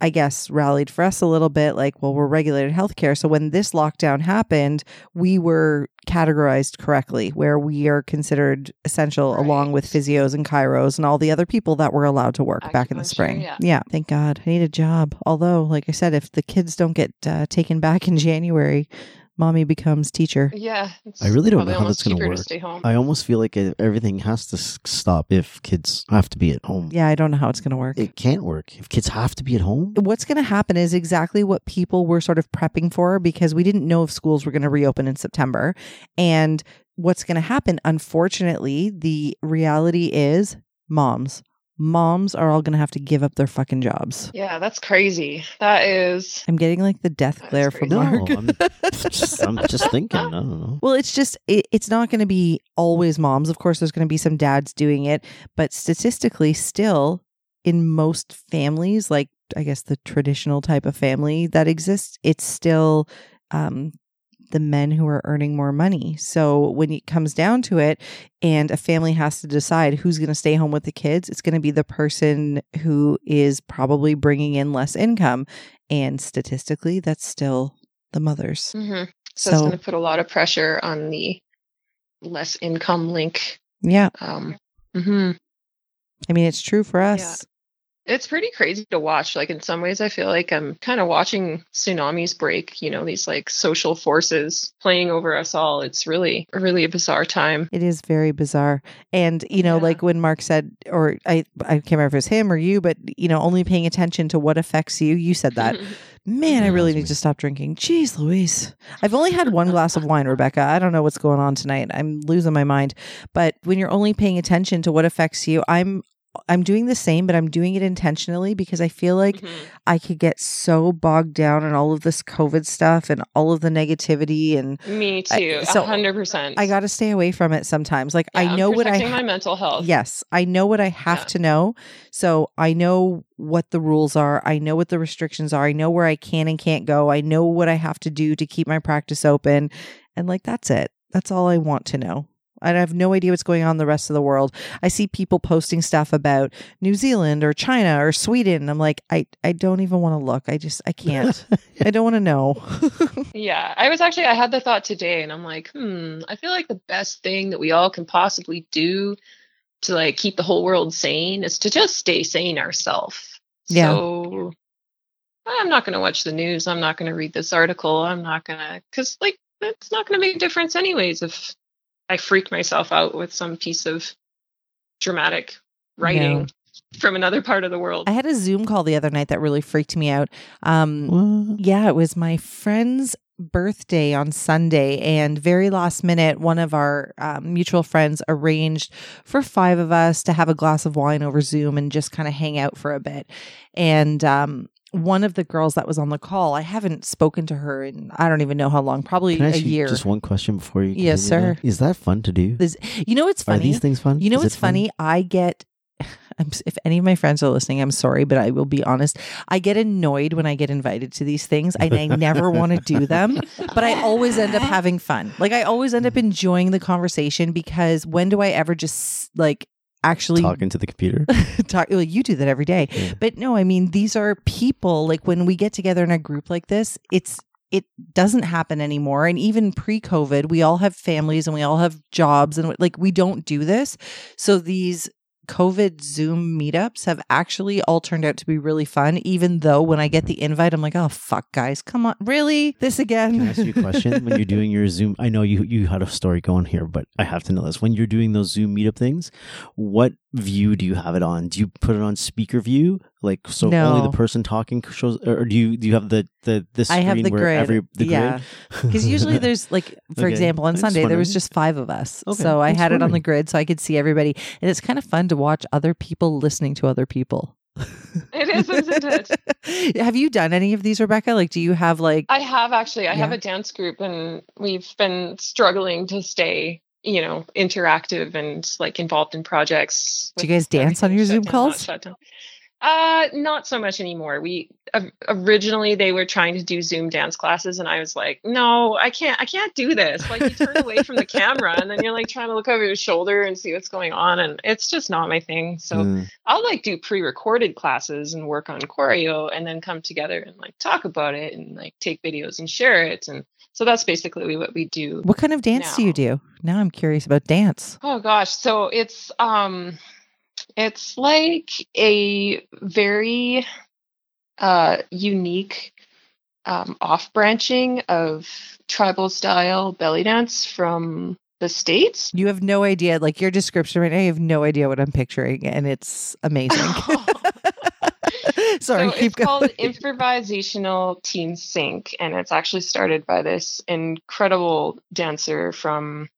I guess, rallied for us a little bit like, well, we're regulated healthcare. So when this lockdown happened, we were categorized correctly, where we are considered essential along with physios and chiros and all the other people that were allowed to work back in the spring. yeah. thank God. I need a job. Although, like I said, if the kids don't get uh, taken back in January, mommy becomes teacher. Yeah. I really don't know how that's gonna work. Stay home. I almost feel like everything has to stop if kids have to be at home. Yeah, I don't know how it's going to work. It can't work if kids have to be at home. what's going to happen is exactly what people were sort of prepping for because we didn't know if schools were going to reopen in September. And what's going to happen, unfortunately, the reality is moms. Moms are all going to have to give up their fucking jobs. yeah, that's crazy. That is I'm getting like the death glare from crazy. No, Mark. I'm just, I'm just thinking. I don't know. Well, it's just it, it's not going to be always moms. Of course, there's going to be some dads doing it, but statistically, still in most families, like I guess the traditional type of family that exists, it's still um, the men who are earning more money. So when it comes down to it, and a family has to decide who's going to stay home with the kids, it's going to be the person who is probably bringing in less income, and statistically, that's still the mothers. hmm so, it's going to put a lot of pressure on the less income link. Yeah, Um, mhm. I mean it's true for us. It's pretty crazy to watch. Like in some ways, I feel like I'm kind of watching tsunamis break. You know, these like social forces playing over us all. It's really, really a bizarre time. It is very bizarre. And, you know, Yeah. like when Mark said, or I, I can't remember if it was him or you, but, you know, only paying attention to what affects you. You said that. Man, I really need to stop drinking. Jeez Louise. I've only had one glass of wine, Rebecca. I don't know what's going on tonight. I'm losing my mind. But when you're only paying attention to what affects you, I'm I'm doing the same, but I'm doing it intentionally because I feel like Mhm. I could get so bogged down in all of this COVID stuff and all of the negativity and Me I- too. so hundred percent. I got to stay away from it sometimes. Like Yeah, I know what I ha- my mental health. Yes, I know what I have Yeah. to know. So I know what the rules are. I know what the restrictions are. I know where I can and can't go. I know what I have to do to keep my practice open. And like that's it. That's all I want to know. I have no idea what's going on in the rest of the world. I see people posting stuff about New Zealand or China or Sweden. I'm like, I, I don't even want to look. I just, I can't. I don't want to know. yeah. I was actually, I had the thought today and I'm like, hmm, I feel like the best thing that we all can possibly do to like keep the whole world sane is to just stay sane ourselves. Yeah. So I'm not going to watch the news. I'm not going to read this article. I'm not going to, because like, it's not going to make a difference anyways if I freak myself out with some piece of dramatic writing No. from another part of the world. I had a Zoom call the other night that really freaked me out. Um, What? Yeah, it was my friend's birthday on Sunday, and very last minute, one of our um, mutual friends arranged for five of us to have a glass of wine over Zoom and just kind of hang out for a bit. And um, one of the girls that was on the call, I haven't spoken to her in I don't even know how long, probably a year. just one question before you? Yes, sir. that? Is that fun to do? This- you know what's Are funny? these things fun? You know Is what's it fun? funny? I get. I'm, if any of my friends are listening, I'm sorry, but I will be honest. I get annoyed when I get invited to these things, and I never want to do them. But I always end up having fun. Like I always end up enjoying the conversation because when do I ever just like actually Talking to the computer. talk? Well, you do that every day. Yeah. But no, I mean these are people. Like when we get together in a group like this, it's it doesn't happen anymore. And even pre-COVID, we all have families and we all have jobs, and like we don't do this. So these COVID Zoom meetups have actually all turned out to be really fun. Even though when I get the invite, I'm like, oh fuck, guys, come on, really this again? Can I ask you a question? when you're doing your Zoom, I know you you had a story going here, but I have to know this. When you're doing those Zoom meetup things, what view do you have it on? Do you put it on speaker view, like so only the person talking shows, or do you do you have the the the I screen have the where grid. every the yeah. grid? Because usually there's like, for Okay. example, on I'm Sunday there was just five of us, Okay, so I I'm just had it on the grid so I could see everybody, and it's kind of fun to watch other people listening to other people. it is, isn't it? have you done any of these, Rebecca? Like, do you have like? I have actually. I have a dance group, and we've been struggling to stay, you know, interactive and like involved in projects. Do you guys dance on your Zoom calls? not. Uh, not so much anymore. We uh, originally they were trying to do Zoom dance classes, and I was like, no, I can't. I can't do this. Like you turn away from the camera, and then you're like trying to look over your shoulder and see what's going on, and it's just not my thing. So. Mm. I'll like do pre-recorded classes and work on choreo and then come together and like talk about it and like take videos and share it and so that's basically what we do. What kind of dance do you do? Now I'm curious about dance. Oh gosh, so it's um it's like a very uh unique um off branching of tribal style belly dance from the states. You have no idea. Like your description right now, you have no idea what I'm picturing, and it's amazing. Sorry, so it's called improvisational team sync and it's actually started by this incredible dancer from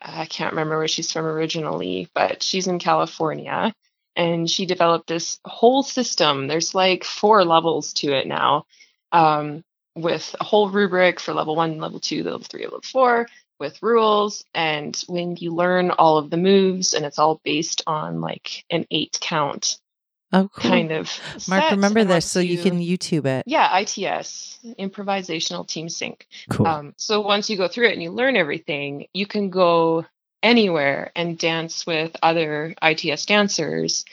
i can't remember where she's from originally but she's in california and she developed this whole system. There's like four levels to it now um, with a whole rubric for level one level two level three level four with rules and when you learn all of the moves and it's all based on like an eight count oh, cool. kind of Mark, remember this so you can YouTube it. yeah its improvisational team sync Cool. um, so once you go through it and you learn everything you can go anywhere and dance with other its dancers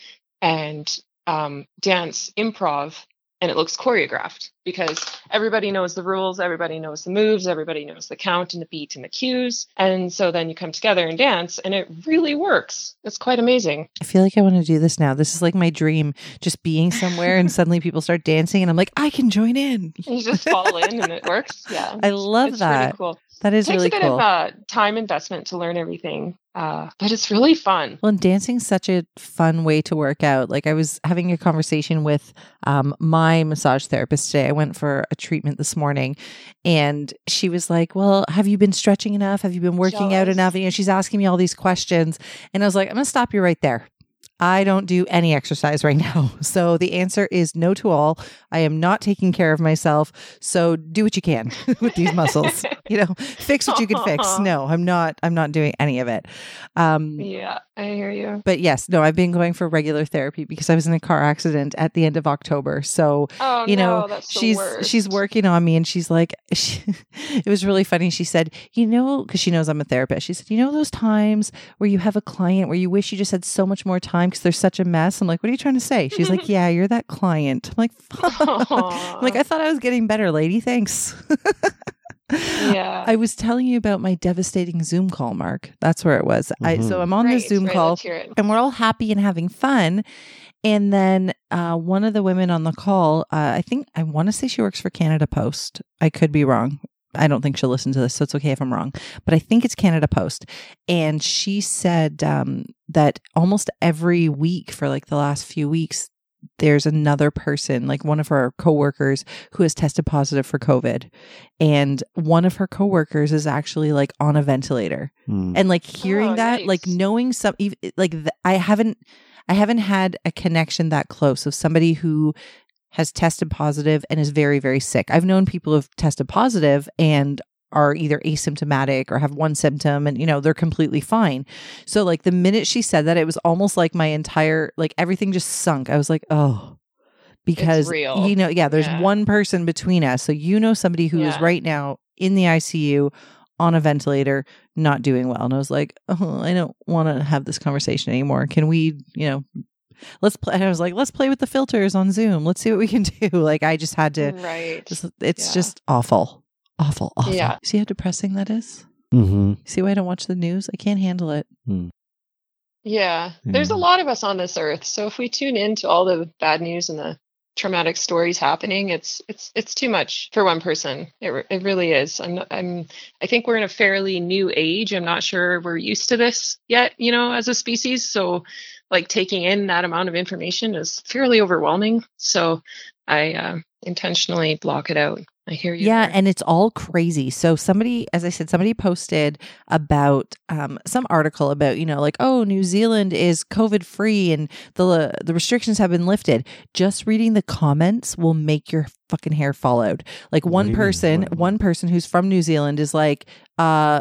and um, dance improv and it looks choreographed because everybody knows the rules everybody knows the moves everybody knows the count and the beat and the cues and so then you come together and dance and it really works it's quite amazing I feel like I want to do this now. This is like my dream, just being somewhere and suddenly people start dancing, and I'm like, I can join in. you just fall in and it works yeah I love it's that. really cool That is takes really a bit cool. of uh, time investment to learn everything, uh, but it's really fun. Well, and dancing's such a fun way to work out. Like I was having a conversation with um, my massage therapist today. I went for a treatment this morning, and she was like, "Well, have you been stretching enough? Have you been working out enough?" And, you know, she's asking me all these questions, and I was like, "I'm gonna stop you right there." I don't do any exercise right now. So the answer is no to all. I am not taking care of myself. So do what you can with these muscles. you know, fix what you can fix. No, I'm not I'm not doing any of it. Um Yeah, I hear you. but yes, no, I've been going for regular therapy because I was in a car accident at the end of October. So Oh you no, know that's she's she's working on me and she's like she, it was really funny she said you know because she knows i'm a therapist she said you know those times where you have a client where you wish you just had so much more time because they're such a mess i'm like what are you trying to say she's like yeah you're that client i'm like I'm like i thought i was getting better lady thanks yeah. i was telling you about my devastating zoom call mark that's where it was I, so Mhm. i'm on Right, this zoom right, call let's hear it. and we're all happy and having fun. And then uh, one of the women on the call, uh, I think I want to say she works for Canada Post. I could be wrong. I don't think she'll listen to this, so it's okay if I'm wrong. But I think it's Canada Post. And she said um, that almost every week for like the last few weeks, there's another person, like one of her coworkers, who has tested positive for COVID. And one of her coworkers is actually like on a ventilator Hmm. and like hearing Oh, that like knowing some ev- like th- i haven't i haven't had a connection that close of somebody who has tested positive and is very very sick. I've known people who've tested positive and are either asymptomatic or have one symptom and you know they're completely fine. So like the minute she said that it was almost like my entire like everything just sunk. I was like oh because you know yeah there's Yeah. one person between us. So you know somebody who is Yeah. right now in the icu on a ventilator not doing well. And i was like oh i don't want to have this conversation anymore. Can we you know let's play i was like let's play with the filters on zoom let's see what we can do like i just had to right. just it's Yeah. just awful awful awful Yeah. see how depressing that is Mhm. see why i don't watch the news i can't handle it Yeah. There's a lot of us on this earth. So if we tune into all the bad news and the traumatic stories happening, it's it's it's too much for one person. It it really is. I'm I'm I think we're in a fairly new age. I'm not sure we're used to this yet, you know, as a species. So like taking in that amount of information is fairly overwhelming. So I uh, intentionally block it out. I hear you. Yeah, there. and it's all crazy. So somebody, as I said, somebody posted about um, some article about you know like oh New Zealand is COVID free and the the restrictions have been lifted. Just reading the comments will make your fucking hair fall out. Like one person, one person who's from New Zealand is like, uh,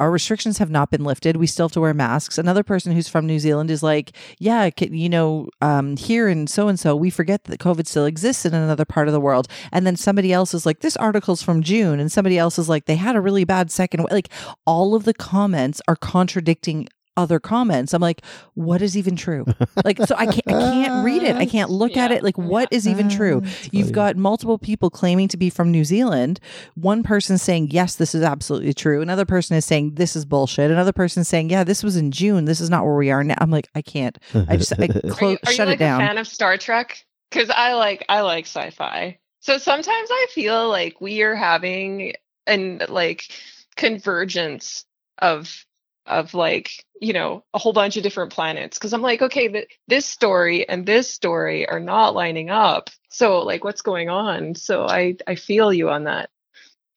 our restrictions have not been lifted. We still have to wear masks. Another person who's from New Zealand is like, yeah, you know, um, here and so and so, we forget that COVID still exists in another part of the world. And then somebody else is like, this article's from June, and somebody else is like, they had a really bad second. Like all of the comments are contradicting other comments. I'm like, what is even true? Like, so I can't, I can't read it. I can't look at it. Like, what is even true? Mm, it's You've funny. got multiple people claiming to be from New Zealand. One person saying, yes, this is absolutely true. Another person is saying, this is bullshit. Another person saying, yeah, this was in June. This is not where we are now. I'm like, I can't. I just, I Are you, close, are you shut like it down. a fan of Star Trek? Because I like I like sci-fi. So sometimes I feel like we are having an like convergence of of like you know a whole bunch of different planets. Because I'm like, okay, th- this story and this story are not lining up. So like, what's going on? So I I feel you on that.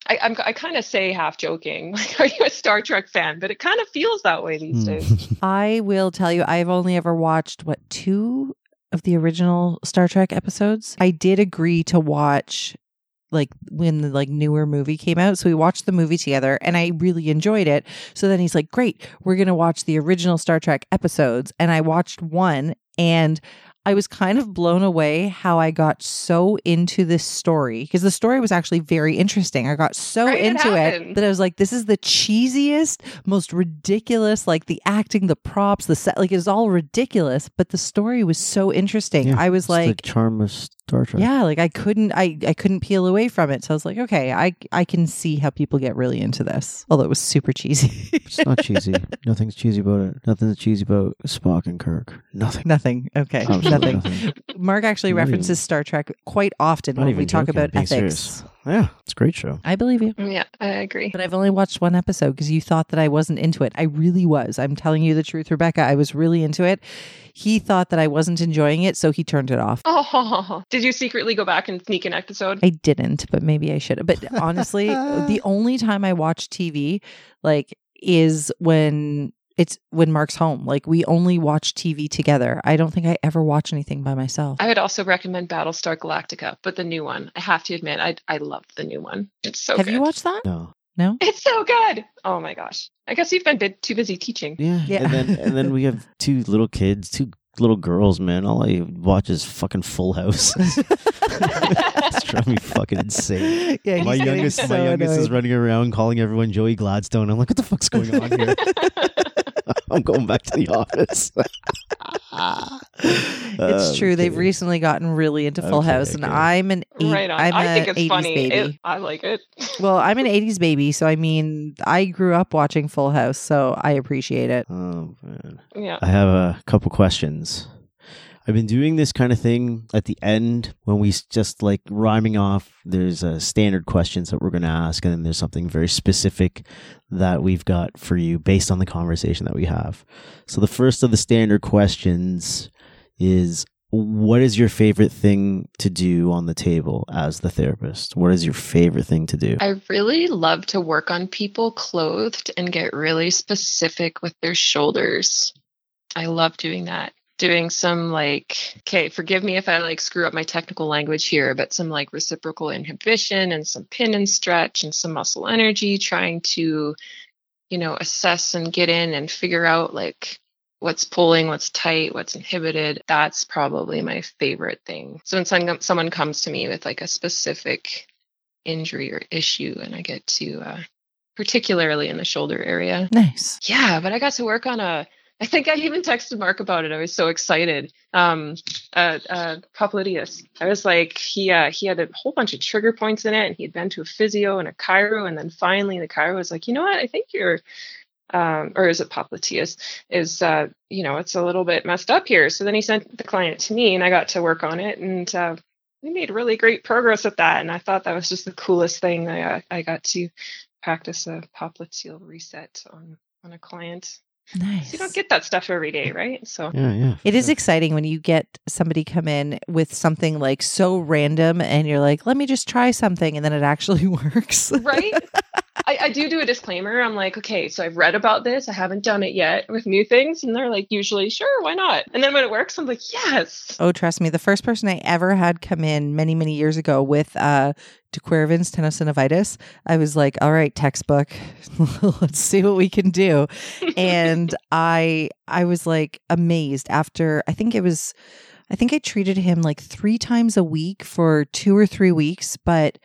I, I'm, I kind of say half joking, like, are you a Star Trek fan? But it kind of feels that way these Hmm. days. I will tell you, I've only ever watched what two of the original Star Trek episodes. I did agree to watch like when the like newer movie came out. So we watched the movie together and I really enjoyed it. So then he's like, Great, we're gonna watch the original Star Trek episodes. And I watched one and I was kind of blown away how I got so into this story because the story was actually very interesting. I got so Right, into it happened. that I was like, this is the cheesiest, most ridiculous, like the acting, the props, the set, like it's all ridiculous, but the story was so interesting. Yeah, I was it's the like, charm of Star Trek. yeah, like I couldn't, I, I couldn't peel away from it. So I was like, okay, I, I can see how people get really into this. Although it was super cheesy. It's not cheesy. Nothing's cheesy about it. Nothing's cheesy about Spock and Kirk. Nothing. Nothing. Okay. Nothing. nothing. Mark actually Not even- references Star Trek quite often when we talk joking, about being ethics. serious. Yeah, it's a great show. I believe you. Yeah, I agree. But I've only watched one episode because you thought that I wasn't into it. I really was. I'm telling you the truth, Rebecca. I was really into it. He thought that I wasn't enjoying it, so he turned it off. Oh, did you secretly go back and sneak an episode? I didn't, but maybe I should have. But honestly, the only time I watch TV, like, is when it's when Mark's home. Like we only watch TV together. I don't think I ever watch anything by myself. I would also recommend Battlestar Galactica, but the new one. I have to admit, I I love the new one. It's so. Have good. you watched that? No. No. It's so good. Oh my gosh. I guess you've been bit- too busy teaching. Yeah. Yeah. And then and then we have two little kids, two little girls, man. All I watch is fucking Full House. it's driving me fucking insane. Yeah, my youngest, so my youngest is running around calling everyone Joey Gladstone. I'm like, what the fuck's going on here? I'm going back to the office. It's true. They've Okay. recently gotten really into Full Okay, House, and okay. I'm an eight, right on. I'm I a think it's 80s funny. baby. It- I like it. well, I'm an 80s baby, so I mean, I grew up watching Full House, so I appreciate it. Oh man. yeah. I have a couple questions. I've been doing this kind of thing at the end when we just like rhyming off. There's uh, standard questions that we're going to ask, and then there's something very specific that we've got for you based on the conversation that we have. So the first of the standard questions is what is your favorite thing to do on the table as the therapist? What is your favorite thing to do? I really love to work on people clothed and get really specific with their shoulders. I love doing that. Doing some like, okay, forgive me if I like screw up my technical language here, but some like reciprocal inhibition and some pin and stretch and some muscle energy, trying to, you know, assess and get in and figure out like what's pulling, what's tight, what's inhibited. That's probably my favorite thing. So when some, someone comes to me with like a specific injury or issue and I get to uh particularly in the shoulder area. Nice. Yeah, but I got to work on a I think I even texted Mark about it. I was so excited. Um uh uh popliteus. I was like he uh he had a whole bunch of trigger points in it and he had been to a physio and a chiro and then finally the chiro was like, "You know what? I think you're um, or is it popliteus is uh, you know it's a little bit messed up here so then he sent the client to me and i got to work on it and uh, we made really great progress with that and i thought that was just the coolest thing i, I got to practice a popliteal reset on on a client Nice. you don't get that stuff every day right so Yeah, yeah. It is exciting when you get somebody come in with something like so random and you're like, let me just try something. And then it actually works. right I, I do do a disclaimer. I'm like okay so i've read about this. I haven't done it yet with new things. And they're like usually sure why not? And then when it works i'm like yes. Oh, trust me. The first person I ever had come in many, many years ago with uh, de Quervain's tenosynovitis, I was like, all right, textbook, let's see what we can do. And I, I was like amazed after, I think it was, I think I treated him like three times a week for two or three weeks, but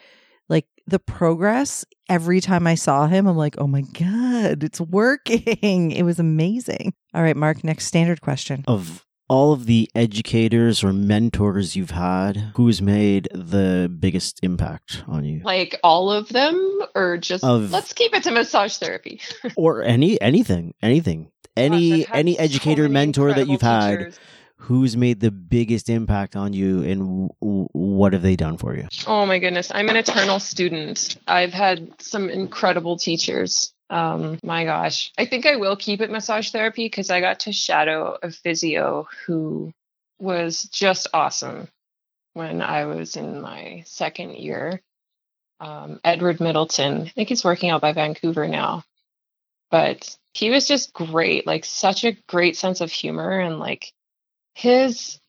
the progress every time I saw him, I'm like, oh my God, it's working. It was amazing. All right, Mark, next standard question. of all of the educators or mentors you've had, who's made the biggest impact on you? like all of them or just Of- let's keep it to massage therapy or any anything, anything. Any Gosh, any educator many mentor that you've had teachers. Who's made the biggest impact on you and w- what have they done for you? oh my goodness i'm an eternal student. I've had some incredible teachers. Um my gosh. I think i will keep it massage therapy because i got to shadow a physio who was just awesome when i was in my second year. Um, edward middleton. I think he's working out by vancouver now. But he was just great like such a great sense of humor and like his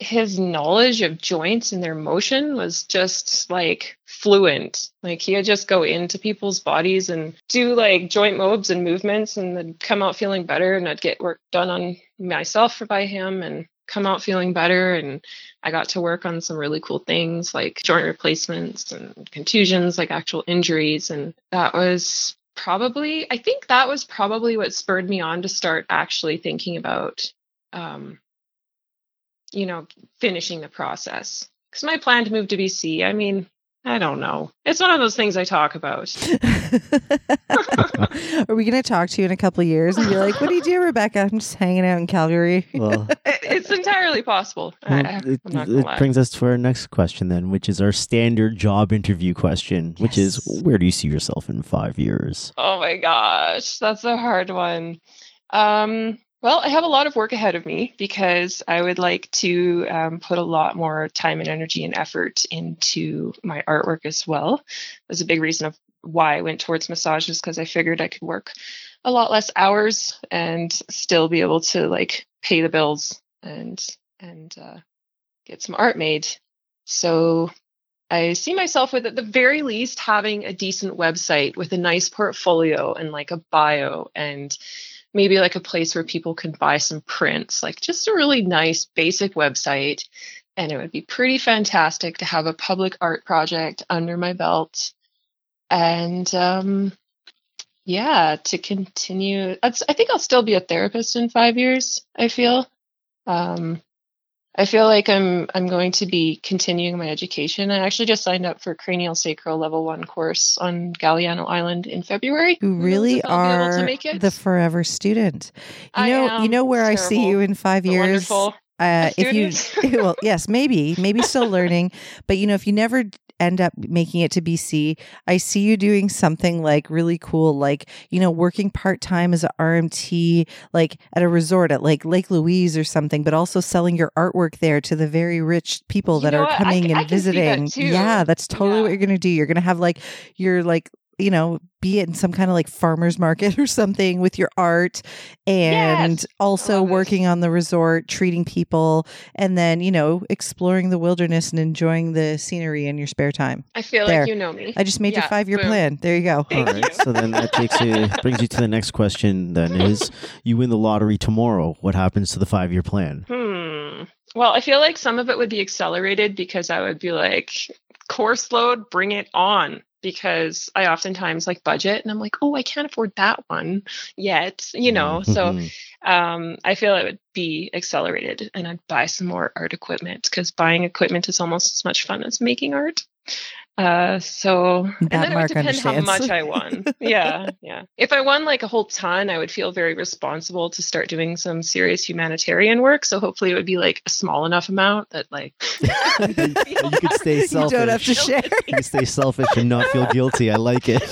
his knowledge of joints and their motion was just like fluent. Like he would just go into people's bodies and do like joint mobs and movements and then come out feeling better and i'd get work done on myself by him and come out feeling better. And i got to work on some really cool things like joint replacements and contusions like actual injuries. And that was probably i think that was probably what spurred me on to start actually thinking about um, you know finishing the process. Because my plan to move to bc i mean i don't know. It's one of those things i talk about. Are we going to talk to you in a couple of years and be like, "What do you do, Rebecca? I'm just hanging out in Calgary." Well, it's entirely possible. Well, I- it, i'm not gonna it brings us to our next question then, which is our standard job interview question, which is where do you see yourself in five years? oh my gosh that's a hard one. Um well i have a lot of work ahead of me because i would like to um, put a lot more time and energy and effort into my artwork as well that's a big reason of why i went towards massages because i figured i could work a lot less hours and still be able to like pay the bills and and uh, get some art made. So I see myself with at the very least having a decent website with a nice portfolio and like a bio and maybe like a place where people can buy some prints, like just a really nice basic website. And it would be pretty fantastic to have a public art project under my belt. And um, yeah, to continue. I think I'll still be a therapist in five years. I feel. Um, I feel like I'm I'm going to be continuing my education. I actually just signed up for cranial sacral level one course on Galiano Island in February. You really are the forever student. You know, you know where terrible, I see you in five years. Wonderful. Uh, if you well, yes, maybe, maybe still learning, but you know, if you never end up making it to BC, I see you doing something like really cool, like, you know, working part time as an RMT, like at a resort at like Lake Louise or something, but also selling your artwork there to the very rich people that are coming and visiting. That yeah, that's totally yeah. what you're going to do. You're going to have like your like you know, be it in some kind of like farmer's market or something with your art and yes. also working on the resort, treating people, and then, you know, exploring the wilderness and enjoying the scenery in your spare time. I feel there. like you know me. I just made yeah, your five year plan. There you go. Thank All right. You. So then that takes you brings you to the next question then is you win the lottery tomorrow. What happens to the five year plan? Hmm. Well, I feel like some of it would be accelerated because I would be like, course load, bring it on because I oftentimes like budget and I'm like, oh, I can't afford that one yet, you know. Mm-hmm. So um, I feel it would be accelerated and I'd buy some more art equipment because buying equipment is almost as much fun as making art. Uh, so that and then Mark it would depend understands. how much I won. yeah, yeah. If I won like a whole ton, I would feel very responsible to start doing some serious humanitarian work. So hopefully, it would be like a small enough amount that like you could stay selfish. You don't have to share. You can stay selfish and not feel guilty. I like it.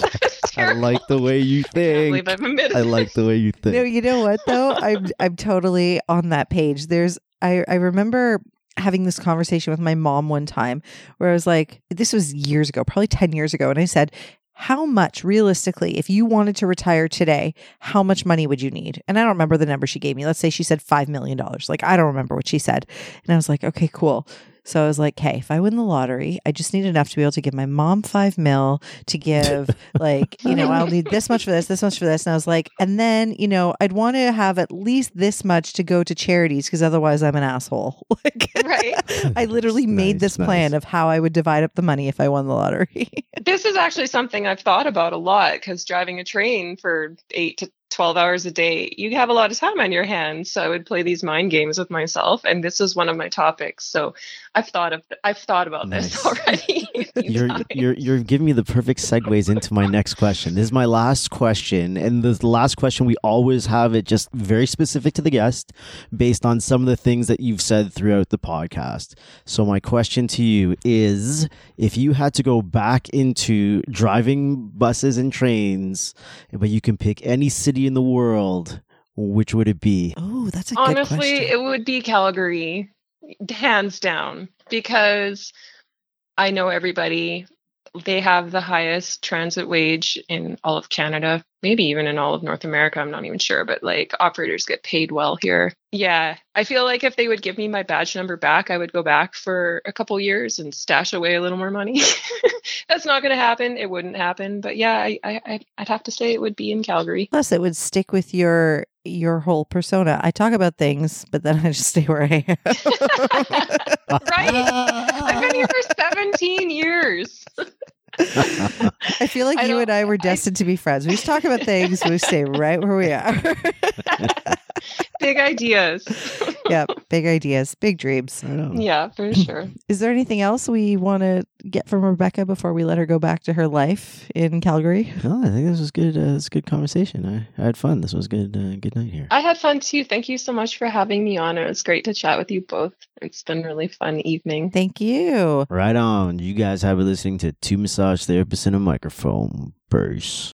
I like the way you think. I, I like the way you think. No, you know what though? I'm I'm totally on that page. There's I I remember having this conversation with my mom one time where I was like, this was years ago, probably 10 years ago. And I said, how much realistically, if you wanted to retire today, how much money would you need? And I don't remember the number she gave me. Let's say she said $5 million. Like, I don't remember what she said. And I was like, okay, cool. So I was like, hey, if I win the lottery, I just need enough to be able to give my mom five mil to give, like, you know, I'll need this much for this, this much for this. And I was like, and then, you know, I'd want to have at least this much to go to charities because otherwise I'm an asshole. like, right. I literally Nice, made this nice. plan of how I would divide up the money if I won the lottery. This is actually something I've thought about a lot because driving a train for eight to 12 hours a day, you have a lot of time on your hands. So I would play these mind games with myself. And this is one of my topics. So I've thought of, I've thought about this already. You're times. you're you're giving me the perfect segues into my next question. This is my last question, and the last question we always have it just very specific to the guest, based on some of the things that you've said throughout the podcast. So my question to you is: If you had to go back into driving buses and trains, but you can pick any city in the world, which would it be? oh, that's a good Honestly, question. it would be Calgary, hands down, because I know everybody. They have the highest transit wage in all of Canada, maybe even in all of North America. I'm not even sure, but like operators get paid well here. Yeah, I feel like if they would give me my badge number back, I would go back for a couple years and stash away a little more money. That's not going to happen. It wouldn't happen. But yeah, I, I, I'd- I'd have to say it would be in Calgary. Plus, it would stick with your your whole persona. I talk about things, but then I just stay where I am. right? I've been here for 17 years. I feel like I you and I were I- destined to be friends. We just talk about things, we stay right where we are. Big ideas. yeah, big ideas, big dreams. I don't know. Yeah, for sure. Is there anything else we want to get from Rebecca before we let her go back to her life in Calgary? No, I think this was good. Uh, this was a good conversation. I, I had fun. This was good. Uh, good night here. I had fun too. Thank you so much for having me on. It was great to chat with you both. It's been a really fun evening. Thank you. Right on. You guys have been listening to Two Massage Therapists in a Microphone. Peace.